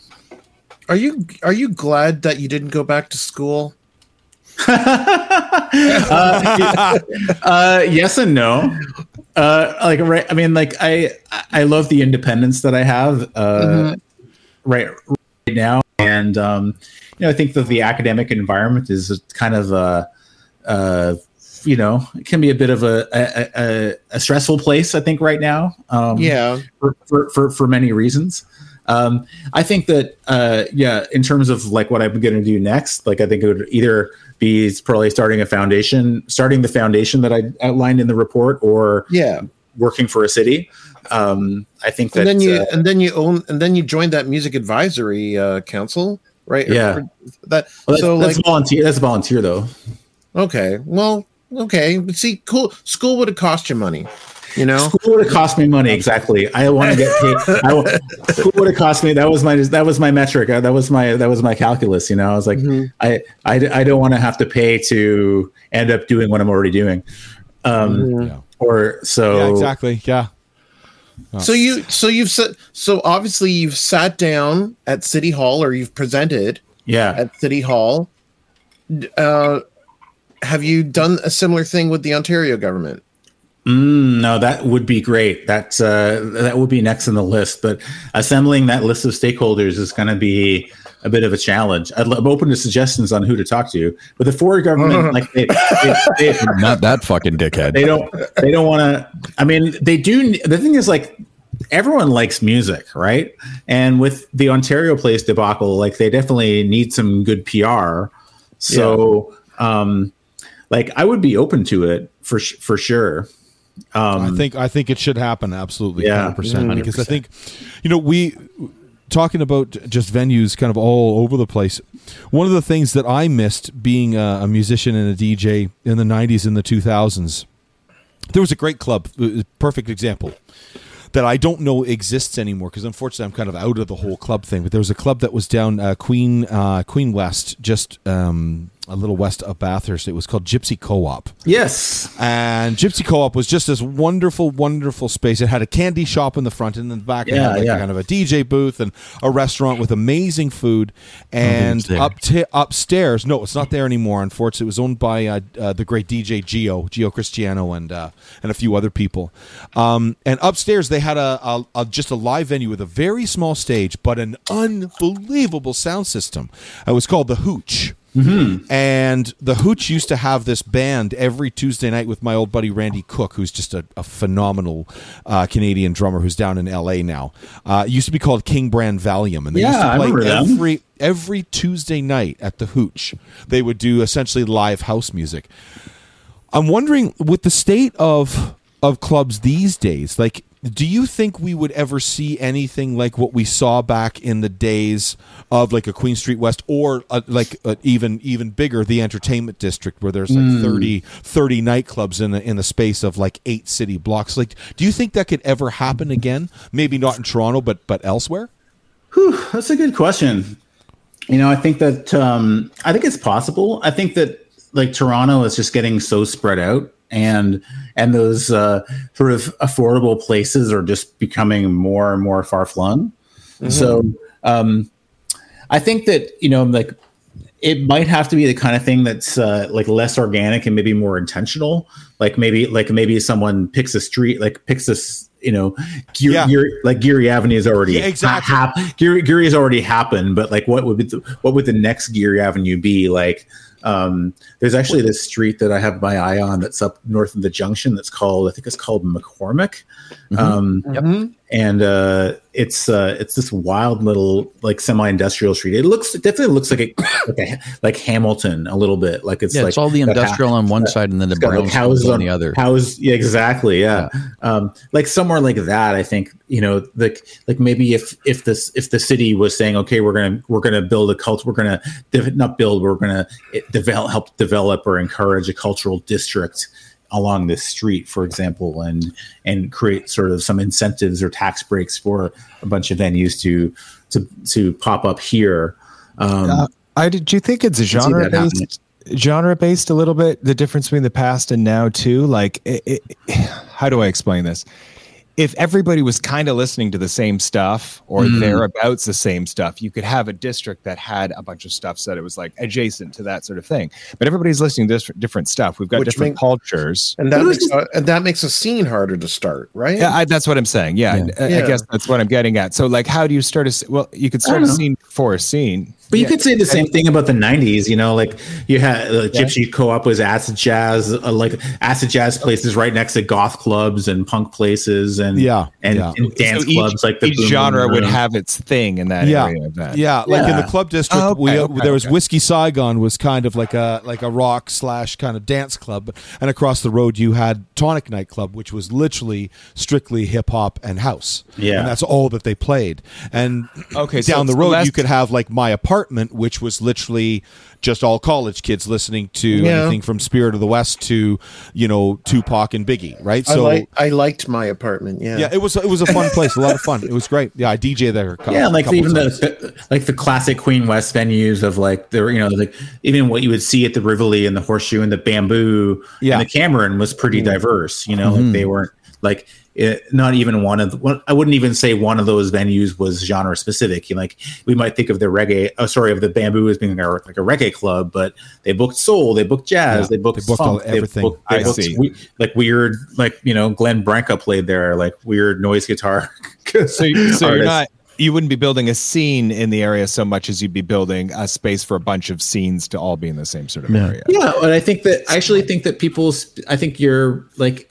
Are you are you glad that you didn't go back to school? uh, uh, yes and no. Uh, like right, I mean, like I I love the independence that I have uh, right right now, and um, you know I think that the academic environment is kind of a, uh, you know it can be a bit of a a, a, a stressful place. I think right now. Um, Yeah. for, for, for, for many reasons. Um, I think that, uh, yeah, in terms of like what I'm going to do next, like I think it would either be probably starting a foundation, starting the foundation that I outlined in the report, or Yeah. working for a city. Um, I think that and then you uh, and then you own and then you joined that music advisory uh, council, right? Yeah. Or- that well, that's, so that's like volunteer. That's volunteer though. okay, well, okay, but see, cool. School would have cost you money, you know. School would have cost me money. Exactly. I want to get paid. I, school would have cost me. That was my. That was my metric. Uh, That was my. That was my calculus. You know, I was like, Mhm. I, I, I don't want to have to pay to end up doing what I'm already doing. Um, Mhm. Yeah. or so. yeah, exactly. Yeah. So you, so you've so obviously you've sat down at City Hall or you've presented Yeah. at City Hall. Uh, have you done a similar thing with the Ontario government? Mm, no, that would be great. That's uh, that would be next on the list. But assembling that list of stakeholders is going to be a bit of a challenge. I'd, I'm open to suggestions on who to talk to. But the Ford government, like they, they, they, Not that fucking dickhead. they don't they don't want to. I mean, they do. The thing is, like everyone likes music, right? And with the Ontario Place debacle, like they definitely need some good PR. So, um, like I would be open to it for for sure. Um, I think I think it should happen absolutely, Yeah, hundred percent. Because I think, you know, we talking about just venues kind of all over the place. One of the things that I missed being a, a musician and a DJ in the '90s and the 2000s, there was a great club, uh, perfect example. That I don't know exists anymore because unfortunately I'm kind of out of the whole club thing. But there was a club that was down uh, Queen uh, Queen West, just um, a little west of Bathurst. It was called Gypsy Co-op. yes, And Gypsy Co-op was just this wonderful, wonderful space. It had a candy shop in the front, and in the back, it Yeah, had like yeah. kind of a DJ booth and a restaurant with amazing food. And up t- upstairs, no, it's not there anymore. Unfortunately, it was owned by uh, uh, the great DJ Gio, Gio Cristiano, and uh, and a few other people. Um, and upstairs, they had a, a, a just a live venue with a very small stage, but an unbelievable sound system. It was called the Hooch. And the Hooch used to have this band every Tuesday night with my old buddy Randy Cook, who's just a, a phenomenal uh, Canadian drummer who's down in LA now. Uh, it used to be called King Brand Valium, and they used to play every every Tuesday night at the Hooch. They would do essentially live house music. I'm wondering with the state of of clubs these days, like do you think we would ever see anything like what we saw back in the days of like a Queen Street West or uh like uh even even bigger the entertainment district where there's like 30 30 nightclubs in the, in the space of like eight city blocks like do you think that could ever happen again maybe not in Toronto but but elsewhere That's a good question. You know, I think that um, I think it's possible. I think that like Toronto is just getting so spread out, and and those uh, sort of affordable places are just becoming more and more far flung. So um, I think that you know, like it might have to be the kind of thing that's uh, like less organic and maybe more intentional. Like maybe like maybe someone picks a street, like picks this, you know, Gear, Yeah. Gear, like Geary Avenue is already Yeah, exactly. ha- hap- Geary, Geary has already happened, but like what would be the, what would the next Geary Avenue be like? Um, there's actually this street that I have my eye on that's up north of the junction. That's called I think it's called McCormack. Um, Mhm. And uh, it's uh, it's this wild little like semi-industrial street. It looks it definitely looks like a, like, a, like Hamilton a little bit. Like it's yeah, like it's all the industrial on one side and then the it's like, houses on the other. House, yeah, exactly. Yeah, Um, like somewhere like that. I think you know, like like maybe if if this if the city was saying, okay, we're gonna we're gonna build a cult, we're gonna de- not build, we're gonna develop help develop or encourage a cultural district along this street, for example, and and create sort of some incentives or tax breaks for a bunch of venues to to to pop up here. Um, Uh, I did. Do you think it's genre based? Genre based a little bit. The difference between the past and now too. Like, it, it, how do I explain this? If everybody was kind of listening to the same stuff or Mm. thereabouts the same stuff, you could have a district that had a bunch of stuff so that it was like adjacent to that sort of thing. But everybody's listening to this different stuff. We've got Which different make- cultures. and that makes it's a, and that makes a scene harder to start, right? Yeah, I, that's what I'm saying. Yeah, Yeah. I, I Yeah. guess that's what I'm getting at. So, like, how do you start a? Well, you could start a know. scene for a scene. But you Yeah. could say the same thing about the '90s. You know, like you had uh, Gypsy Co-op was acid jazz, uh, like acid jazz places right next to goth clubs and punk places, and Yeah, and, yeah. and dance So each, clubs like the each genre Boom would have its thing in that yeah, area. Then. yeah. Like in the club district, Oh, okay, we okay, there was okay. Whiskey Saigon was kind of like a like a rock slash kind of dance club, and across the road you had Tonic Nightclub, which was literally strictly hip hop and house. Yeah. and that's all that they played. And Okay, so down the road less- you could have like my apartment, which was literally just all college kids listening to Yeah. anything from Spirit of the West to you know Tupac and Biggie, right? I, So. like, I liked my apartment. Yeah. yeah, it was it was a fun place, a lot of fun. It was great. Yeah, I DJ there. A cou- yeah, like couple even times. the, the like the classic Queen West venues of like the you know like even what you would see at the Rivoli and the Horseshoe and the Bamboo Yeah. and the Cameron was pretty mm. diverse. You know, like mm-hmm. they weren't like it, not even one of the, I wouldn't even say one of those venues was genre specific. You know, like we might think of the reggae, oh sorry, of the Bamboo as being a, like a reggae club, but they booked soul, they booked jazz, Yeah, they booked they booked all- funk, they booked- they I booked see. we- like weird, like you know, Glenn Branca played there, like weird noise guitar. So, you- so you're not. You wouldn't be building a scene in the area so much as you'd be building a space for a bunch of scenes to all be in the same sort of area. Yeah, and I think that I actually think that people's. I think you're like.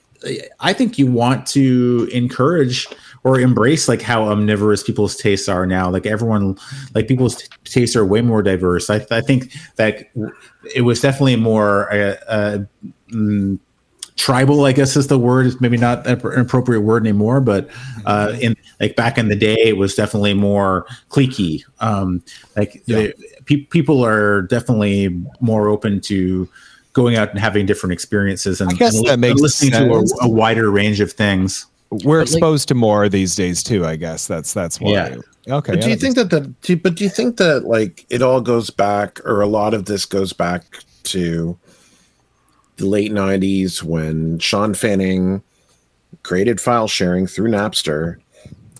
I think you want to encourage or embrace like how omnivorous people's tastes are now. Like everyone, like people's t- tastes are way more diverse. I, I think that it was definitely more. Uh, uh, mm, tribal i guess is the word it's maybe not an appropriate word anymore but uh in like back in the day it was definitely more cliquey um like the, pe- people are definitely more open to going out and having different experiences and, I guess and that makes listening sense. to a, a wider range of things We're exposed to more these days too. I guess that's that's why. Yeah. Okay. But do yeah, you think that the? Do, but do you think that like it all goes back, or a lot of this goes back to the late '90s when Shawn Fanning created file sharing through Napster,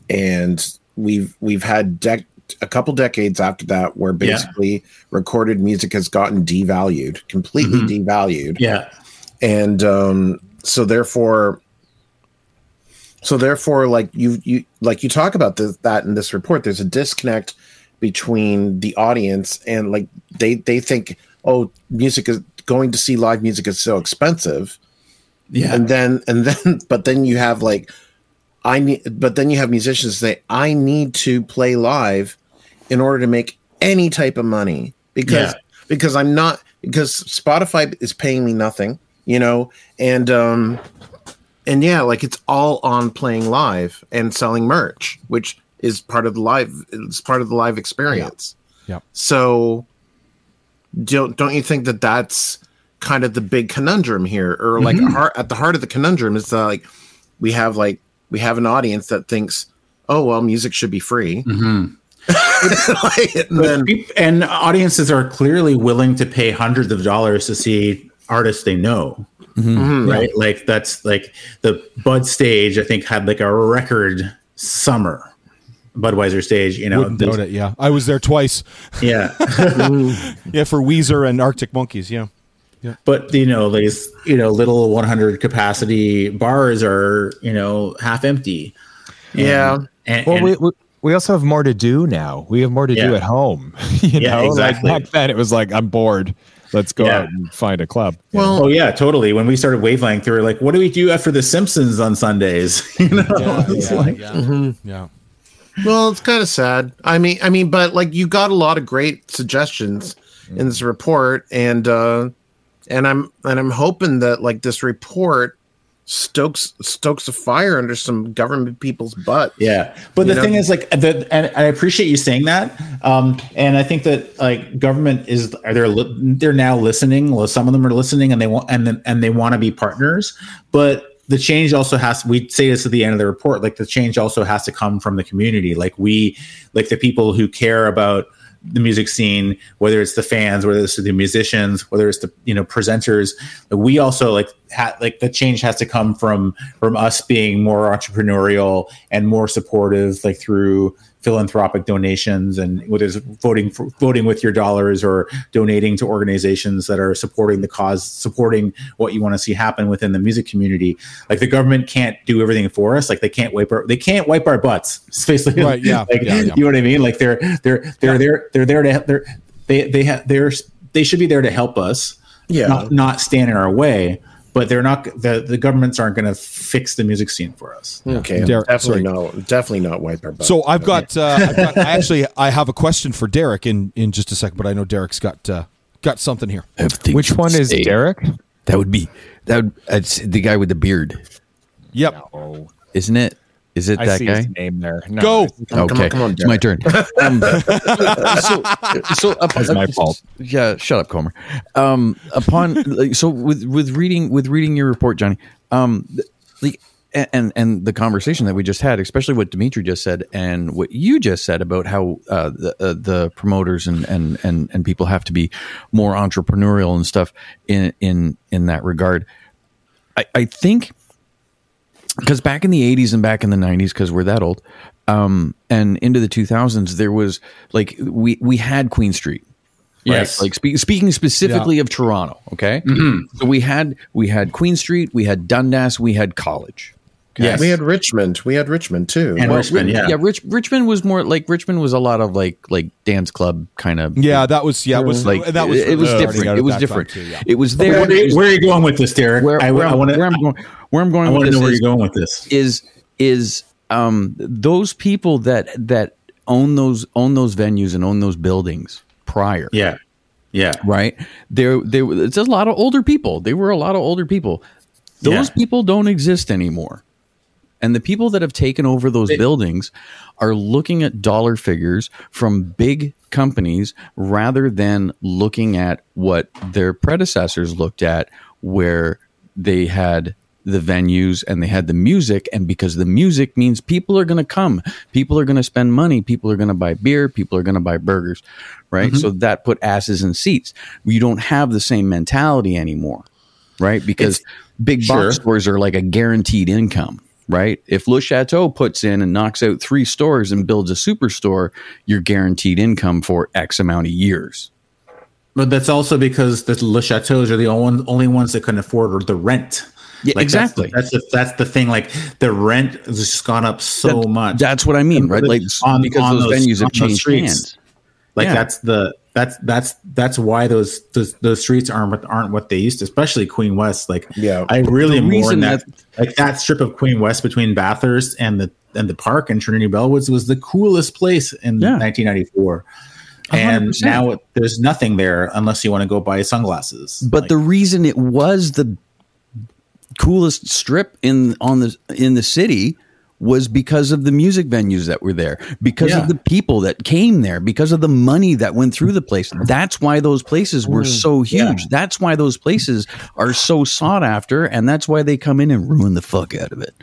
and we've we've had dec- a couple decades after that where Yeah. basically recorded music has gotten devalued, completely Mhm. devalued yeah and um, so therefore so therefore like you you like you talk about this, that in this report there's a disconnect between the audience and like they they think oh music is going to see live music is so expensive yeah and then and then but then you have like i need but then you have musicians say i need to play live in order to make any type of money because Yeah. because i'm not because spotify is paying me nothing you know and um and yeah like it's all on playing live and selling merch which is part of the live it's part of the live experience Yeah. so don't don't you think that that's kind of the big conundrum here or like Mm-hmm. heart, at the heart of the conundrum is that like we have like we have an audience that thinks oh well music should be free Mhm. Like, and then peop- and audiences are clearly willing to pay hundreds of dollars to see artists they know Mhm. right like that's like the bud stage i think had like a record summer budweiser stage you know Wouldn't doubt it. Yeah, I was there twice. yeah Yeah, for Weezer and Arctic Monkeys. Yeah. Yeah. But you know these you know little 100 capacity bars are you know half empty And- Yeah. and, Well, and- we, we we also have more to do now. We have more to do at home. you Yeah, know, exactly. like back then it was like I'm bored. Let's go Yeah. out and find a club. well oh yeah totally when we started wavelength we were like what do we do after the simpsons on sundays you know It's like- mhm. Yeah. Well, it's kind of sad. I mean, I mean, but like you got a lot of great suggestions in this report, and uh, and I'm and I'm hoping that like this report stokes stokes a fire under some government people's butt. Yeah, but the know? thing is, like, the, and I appreciate you saying that. Um, and I think that like government is are they're they're now listening. Well, some of them are listening, and they want and then- and they want to be partners. But the change also has. We say this at the end of the report. Like the change also has to come from the community. Like we, like the people who care about the music scene, whether it's the fans, whether it's the musicians, whether it's the you know presenters. We also like ha- like the change has to come from from us being more entrepreneurial and more supportive, like through philanthropic donations and whether it's voting for, voting with your dollars or donating to organizations that are supporting the cause, supporting what you want to see happen within the music community. Like the government can't do everything for us. Like they can't wipe our they can't wipe our butts. It's basically Right, yeah, like, yeah, yeah. you know what I mean? Like they're they're they're they're they're there to they're they they have they're they should be there to help us Yeah. not not stand in our way but they're not the the governments aren't going to fix the music scene for us. Okay, Derek, definitely sorry. not. Definitely not wipe our butt. So I've got, uh, I've got I actually I have a question for Derek in in just a second, but I know Derek's got uh, got something here. Which one is Say- Derek? That would be that. Would, it's the guy with the beard, Yep. Oh, isn't it? Is it I that see guy? his name there. No, Go. Come on, come okay, on, come on, it's my turn. Um, so, so up, That's my fault. Yeah, shut up, Comer. Um, upon like, so with with reading with reading your report, Jonny. Um, the and and the conversation that we just had, especially what Dimitri just said and what you just said about how uh, the uh, the promoters and, and and and people have to be more entrepreneurial and stuff in in in that regard. I, I think because back in the 80s and back in the 90s because we're that old um, and into the 2000s there was like we we had queen street right? Yes. like spe- speaking specifically of toronto okay so we had we had queen street we had dundas we had college Yes. we had Richmond. We had Richmond too. And Richmond, yeah. yeah Rich, richmond was more like richmond was a lot of like like dance club kind of Yeah, that was yeah, it was like that was it was starting different it was different too, yeah. it was there Where, are you- where are you going with this, Derek? where, I, where, I'm- want to. where I'm going where I'm going I with want to this know where is- you're going with this. is is um those people that that own those own those venues and own those buildings prior Yeah, yeah. right there there it's a lot of older people they were a lot of older people those Yeah. people don't exist anymore and the people that have taken over those buildings are looking at dollar figures from big companies rather than looking at what their predecessors looked at where they had the venues and they had the music. And because the music means people are going to come. People are going to spend money. People are going to buy beer. People are going to buy burgers right? Mm-hmm. So that put asses in seats. You don't have the same mentality anymore right? Because big Sure. box stores are like a guaranteed income right if le chateau puts in and knocks out three stores and builds a superstore you're guaranteed income for x amount of years But that's also because the Le Chateaus are the only, only ones that can afford the rent. Yeah, Like, that's- exactly. That's the, that's the thing. Like the rent has just gone up so That- much. that's what i mean right like On- because on those, those- venues have changed streets. hands like yeah. that's the that's that's that's why those those, those streets aren't aren't what they used to, especially Queen West. Like Yeah. I really am more reason that, like that strip of Queen West between Bathurst and the and the park and Trinity Bellwoods was the coolest place in Yeah. 1994. And 100%. now it, there's nothing there unless you want to go buy sunglasses. But Like, the reason it was the coolest strip in on the in the city was because of the music venues that were there, because Yeah. of the people that came there, because of the money that went through the place. That's why those places were mm, so huge. Yeah. That's why those places are so sought after, and that's why they come in and ruin the fuck out of it.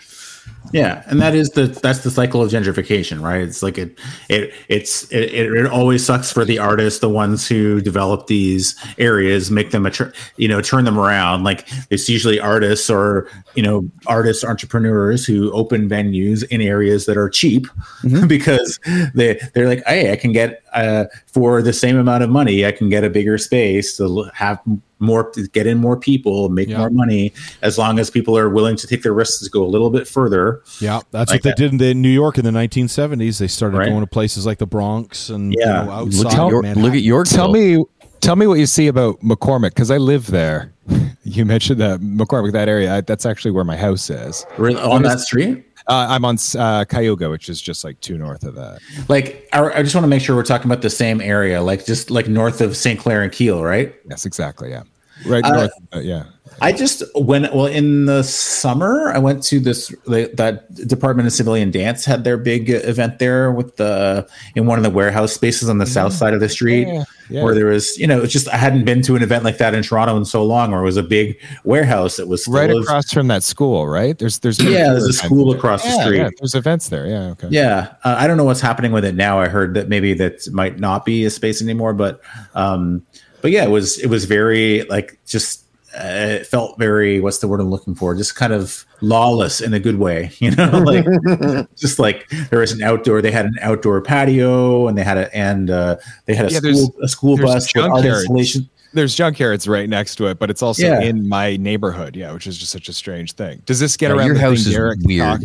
Yeah, and that is the that's the cycle of gentrification, right? It's like it it it's it, it, always sucks for the artists, the ones who develop these areas, make them a you know turn them around. Like it's usually artists or you know artists entrepreneurs who open venues in areas that are cheap mm-hmm. because they they're like, hey, I can get uh, for the same amount of money, I can get a bigger space to have more get in more people, make Yeah. more money, as long as people are willing to take their risks to go a little bit further. Yeah, that's Like what they that. did in the New York in the 1970s. They started Right. going to places like the Bronx and Yeah. you know, Look outside at, York, Manhattan. look at Yorkville. Tell me, tell me what you see about McCormack because I live there. You mentioned that McCormack, that area. I, that's actually where my house is. Really, on that street. Uh, I'm on uh, Cayuga, which is just like two north of that. Like, I, I just want to make sure we're talking about the same area, like just like north of St. Clair and Keele, right? Yes, exactly. Yeah, right Uh, north. Uh, yeah, I just when well in the summer I went to this the, that Department of Civilian Dance had their big event there with the in one of the warehouse spaces on the south side of the street Yeah, yeah. where there was you know it's just I hadn't been to an event like that in Toronto in so long where it was a big warehouse that was right of, across from that school. Right there's there's yeah there's a school across the street there's events there. Yeah, okay. Yeah, uh, I don't know what's happening with it now. I heard that maybe that might not be a space anymore, but um, but yeah, it was it was very like just uh, it felt very what's the word I'm looking for? Just kind of lawless in a good way, you know, like just like there was an outdoor. They had an outdoor patio, and they had a and uh, they had a Yeah, school a school there's bus with art installation. There's junkyards right next to it, but it's also Yeah. in my neighborhood. Yeah, which is just such a strange thing. Does this get Yeah, around your the house thing is Derek weird. talked-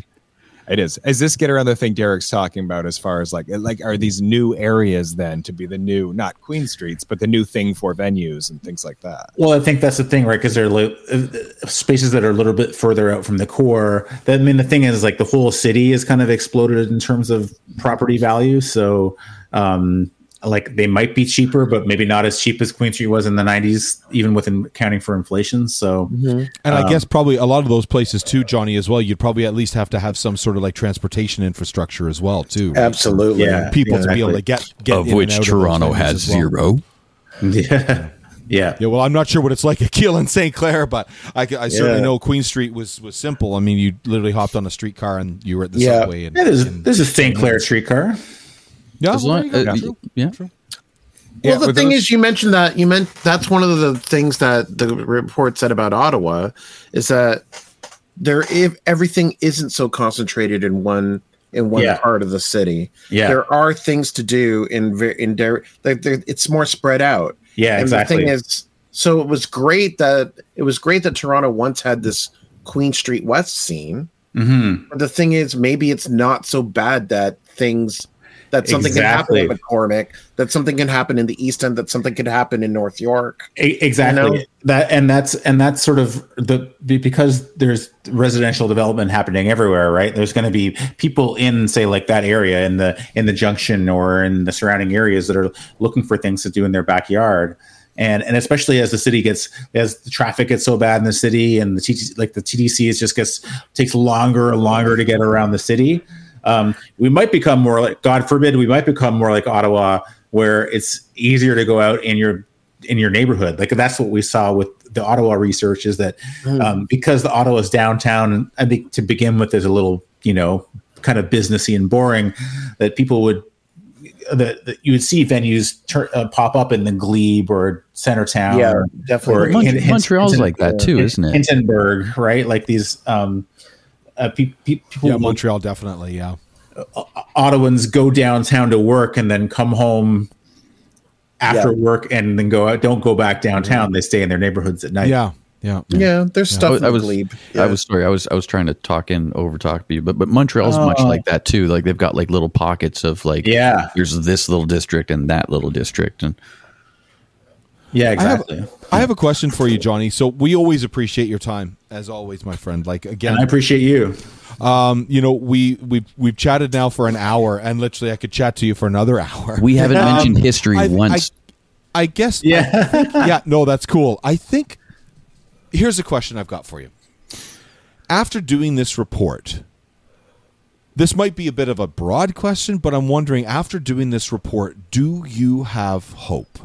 It is. Is this get around the thing Derek's talking about as far as like like are these new areas then to be the new not Queen Streets but the new thing for venues and things like that? Well, I think that's the thing, right? Because they're li- uh, spaces that are a little bit further out from the core. That, I mean, the thing is, like the whole city is kind of exploded in terms of property value. So, um, like they might be cheaper, but maybe not as cheap as Queen Street was in the '90s, even with accounting for inflation. So, And I Um, guess probably a lot of those places too, Jonny, as well. You'd probably at least have to have some sort of like transportation infrastructure as well, too. right? Absolutely. Yeah. People to be able to get get of in and which out of Toronto venues has well. zero. yeah, yeah, Yeah, well, I'm not sure what it's like at Keele and St. Clair, but I, I certainly Yeah. know Queen Street was was simple. I mean, you literally hopped on a streetcar and you were at the Yeah. subway. And, yeah. There's and- there's a St. Clair streetcar. Yeah, As well, long, there you go. uh, True. yeah. True. Well, Yeah, the thing those- is, you mentioned that you meant that's one of the things that the report said about Ottawa is that there if everything isn't so concentrated in one in one Yeah. part of the city. Yeah. there are things to do in in there. Like it's more spread out. Yeah, and exactly. the thing is, so it was great that it was great that Toronto once had this Queen Street West scene. hmm But the thing is, maybe it's not so bad that things that something Exactly. can happen in McCormack, that something can happen in the East End, that something could happen in North York. Exactly You know? that and that's and that's sort of the be- because there's residential development happening everywhere right there's going to be people in say like that area in the in the junction or in the surrounding areas that are looking for things to do in their backyard and and especially as the city gets as the traffic gets so bad in the city and the TTC, like the TTC is just gets takes longer and longer to get around the city um, we might become more like God forbid we might become more like Ottawa where it's easier to go out in your in your neighborhood like that's what we saw with the Ottawa research is that um, because the Ottawa is downtown I think to begin with is a little you know kind of businessy and boring that people would that, that you would see venues tur- uh, pop up in the Glebe or Centretown Yeah, or, definitely. or Mon- Hin- Hin- Montreal's Hinton- like that too, isn't it? Hintonburg, right? Like these um, uh, pe- pe- people Yeah, would- Montreal definitely. Yeah, Ottawans go downtown to work and then come home after work and then go out. Don't go back downtown. They stay in their neighborhoods at night. yeah, yeah. Yeah, there's stuff in I was, glebe. I was sorry. I was, I was trying to talk in, over talk to you, but but Montreal's much Oh. like that too. Like they've got like little pockets of like, Yeah. there's this little district and that little district, and Yeah, I have, exactly. I have a question for you, Jonny. So we always appreciate your time, as always, my friend. Like again, and I appreciate you. um, you know, we we've we've chatted now for an hour, and literally, I could chat to you for another hour. we haven't Um, mentioned history I- once. I guess. Yeah. yeah. No, that's cool. I think. Here's a question I've got for you. After doing this report, this might be a bit of a broad question, but I'm wondering after doing this report, do you have hope?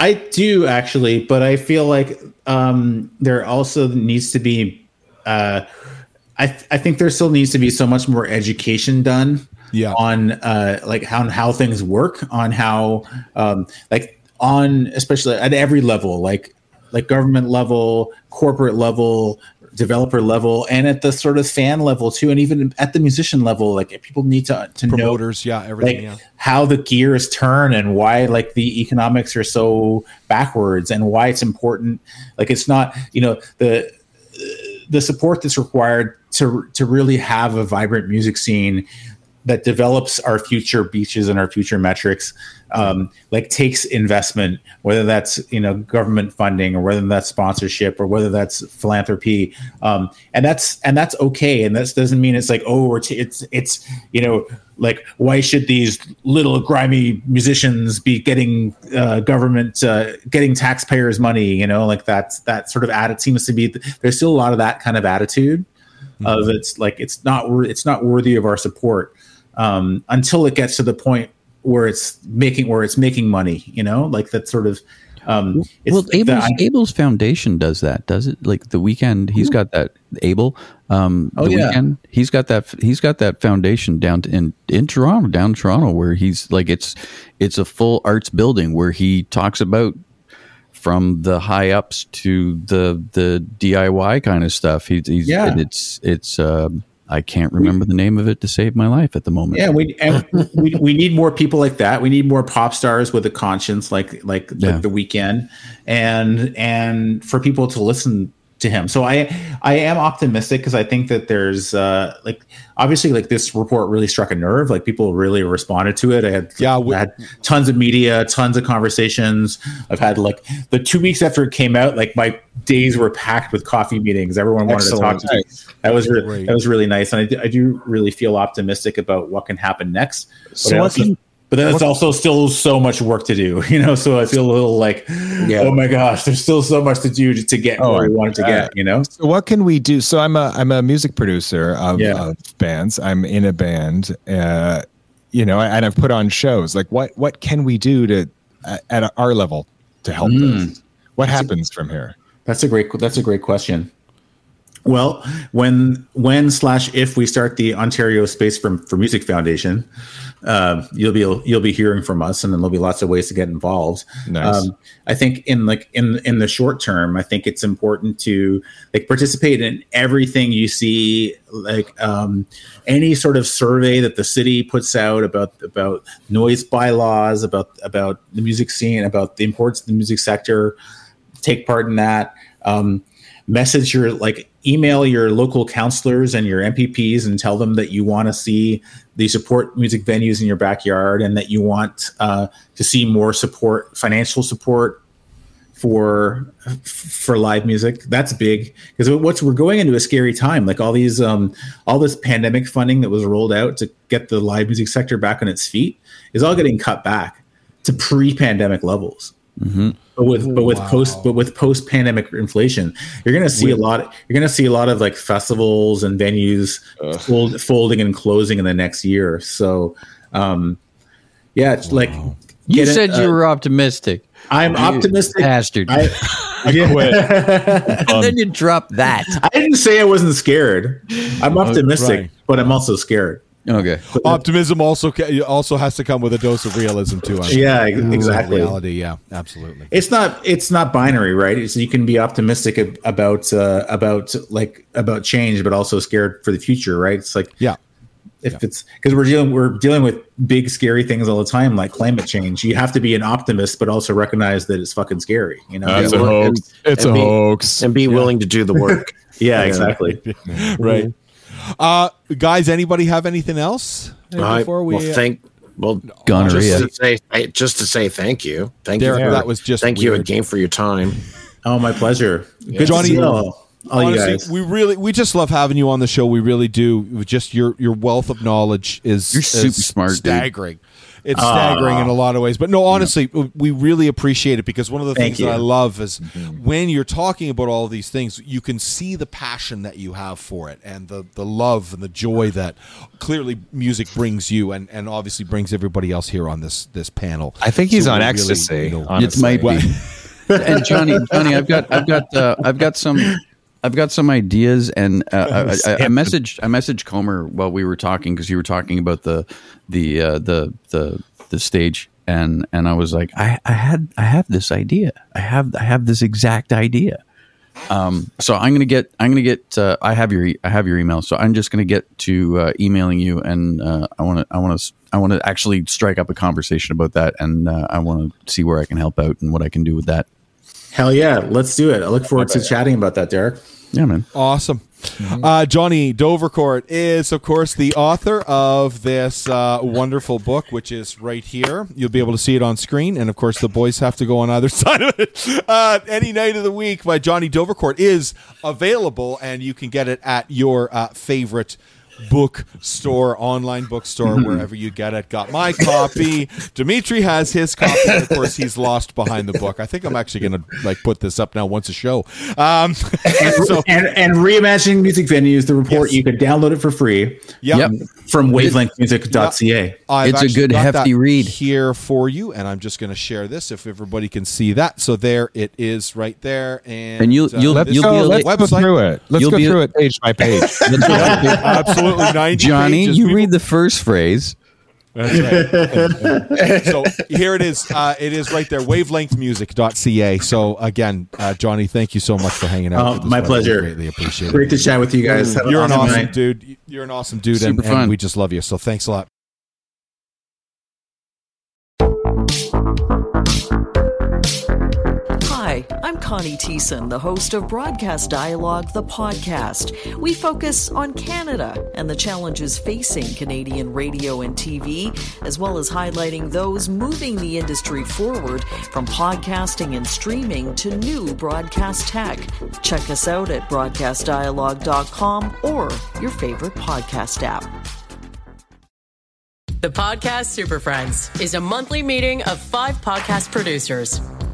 I do actually, but I feel like um, there also needs to be. Uh, I th- I think there still needs to be so much more education done. Yeah. On uh, like how how things work, on how um, like on especially at every level, like like government level, corporate level, developer level, and at the sort of fan level too, and even at the musician level. Like people need to to know Promoters, yeah, everything. like yeah. how the gears turn and why like the economics are so backwards and why it's important like it's not you know the the support that's required to to really have a vibrant music scene that develops our future beaches and our future metrics um, like takes investment whether that's you know government funding or whether that's sponsorship or whether that's philanthropy um, and that's and that's okay. And that doesn't mean it's like oh we're t- it's it's you know like why should these little grimy musicians be getting uh, government uh, getting taxpayers money you know like that's that sort of attitude seems to be there's still a lot of that kind of attitude of it's like it's not it's not worthy of our support um, until it gets to the point where it's making where it's making money you know like that sort of um it's well, Abel's, the- Abel's Foundation does that, does it? Like the Weeknd, he's got that Abel. Um, Oh, the yeah. Weeknd, he's got that. He's got that foundation down to, in in Toronto, down in Toronto, where he's like it's it's a full arts building where he talks about from the high ups to the the DIY kind of stuff. He's, he's Yeah. and it's it's. Um, I can't remember the name of it to save my life at the moment. Yeah, we and we, we need more people like that. We need more pop stars with a conscience, like like Yeah. like the Weeknd, and and for people to listen to him. So I I am optimistic because I think that there's uh, like obviously like this report really struck a nerve. Like people really responded to it. I had Yeah, I we- had tons of media, tons of conversations. I've had like the two weeks after it came out, like my days were packed with coffee meetings. Everyone wanted Excellent. to talk to me. That was re- Great. that was really nice, and I do, I do really feel optimistic about what can happen next. But, So I what also- can- but then it's also still so much work to do, you know. So I feel a little like, Yeah. oh my gosh, there's still so much to do to, get Oh, where we I wanted to get, you know. So what can we do? So I'm a I'm a music producer of, Yeah. of bands. I'm in a band, uh, you know, and I've put on shows. Like what what can we do to at- our level to help Mm. this? What happens from here? That's a great. That's a great question. Well, when when slash if we start the Ontario Space for, for Music Foundation, uh, you'll be you'll be hearing from us, and then there'll be lots of ways to get involved. Um, I think in like in in the short term, I think it's important to like participate in everything you see, like um, any sort of survey that the city puts out about about noise bylaws, about about the music scene, about the importance of the music sector. Take part in that. Um, message your like email your local counselors and your MPPs and tell them that you want to see the support music venues in your backyard and that you want uh, to see more support, financial support for for live music. That's big because what's we're going into a scary time. Like all these um, all this pandemic funding that was rolled out to get the live music sector back on its feet is all getting cut back to pre-pandemic levels but with but with post but with post pandemic inflation, you're gonna see a lot. You're gonna see a lot of like festivals and venues fold, folding and closing in the next year. So, um, yeah, it's like You get it, said you uh, were optimistic. I'm You optimistic. bastard. I, and then you drop that. I didn't say I wasn't scared. I'm optimistic, right. but I'm also scared. Okay. Optimism also ca- also has to come with a dose of realism too. I'm Yeah, sure. exactly. Reality, yeah, absolutely. it's not it's not binary right it's, you can be optimistic about uh, about like about change but also scared for the future right it's like Yeah. if it's because we're dealing we're dealing with big scary things all the time like climate change you have to be an optimist but also recognize that it's fucking scary you know That's Yeah, a hoax. and- it's and a be- hoax. and be willing to do the work. yeah exactly Right. Uh, guys, anybody have anything else I, before we? well, uh, thank well Gonorrhea. just to say I- just to say thank you, thank Derek, you. For, that was just thank you weird. again for your time. oh my pleasure Good Jonny- to see all, all you Honestly, guys we really we just love having you on the show. We really do. Just your your wealth of knowledge is You're super is smart, dude. Staggering. It's staggering in a lot of ways, but no, honestly, we really appreciate it because one of the Thank things that I love is when you're talking about all these things, you can see the passion that you have for it and the the love and the joy that clearly music brings you and and obviously brings everybody else here on this this panel. I think he's So on we really, ecstasy. you know- It might be. and Jonny, Jonny, I've got, I've got, uh, I've got some, I've got some ideas, and uh, I, I, I messaged, I messaged Comer while we were talking because you were talking about the, the, uh, the, the, the stage, and and I was like, I, I had, I have this idea, I have, I have this exact idea. Um, so I'm gonna get, I'm gonna get, uh, I have your, I have your email, so I'm just gonna get to uh, emailing you, and uh, I want to, I want to, I want to actually strike up a conversation about that, and uh, I want to see where I can help out and what I can do with that. Hell yeah let's do it i look forward to chatting about that derek Yeah, man. Awesome. Uh, Jonny Dovercourt is, of course, the author of this uh, wonderful book, which is right here. You'll be able to see it on screen. And, of course, the boys have to go on either side of it. Uh, Any Night of the Week by Jonny Dovercourt is available, and you can get it at your uh, favorite bookstore, online bookstore, wherever you get it. Got my copy. Dimitri has his copy. And of course, he's lost behind the book. I think I'm actually going to like put this up now once a show. Um, so, and and reimagining music venues the report Yes. you could download it for free yep. Yep. from wavelengthmusic.ca I've It's a good, hefty read. here for you, and I'm just going to share this if everybody can see that. So there it is, right there, and And you'll- uh, you'll- this Let's you'll go, be able let's to- go through it. Let's You'll go be- through it page by page. absolutely 90 Jonny, pages, you people. read the first phrase. That's right. so here it is. Uh, it is right there, wavelengthmusic.ca. So again, uh, Jonny, thank you so much for hanging out. Oh, with my buddy. pleasure. Greatly appreciate great it. to chat with you guys Have You're an awesome night. dude. You're an awesome dude, and, Super and fun. we just love you. So thanks a lot. Connie. Thiessen, the host of Broadcast Dialogue, the podcast. We focus on Canada and the challenges facing Canadian radio and TV, as well as highlighting those moving the industry forward from podcasting and streaming to new broadcast tech. Check us out at broadcastdialogue.com or your favorite podcast app. The Podcast Super Friends is a monthly meeting of five podcast producers.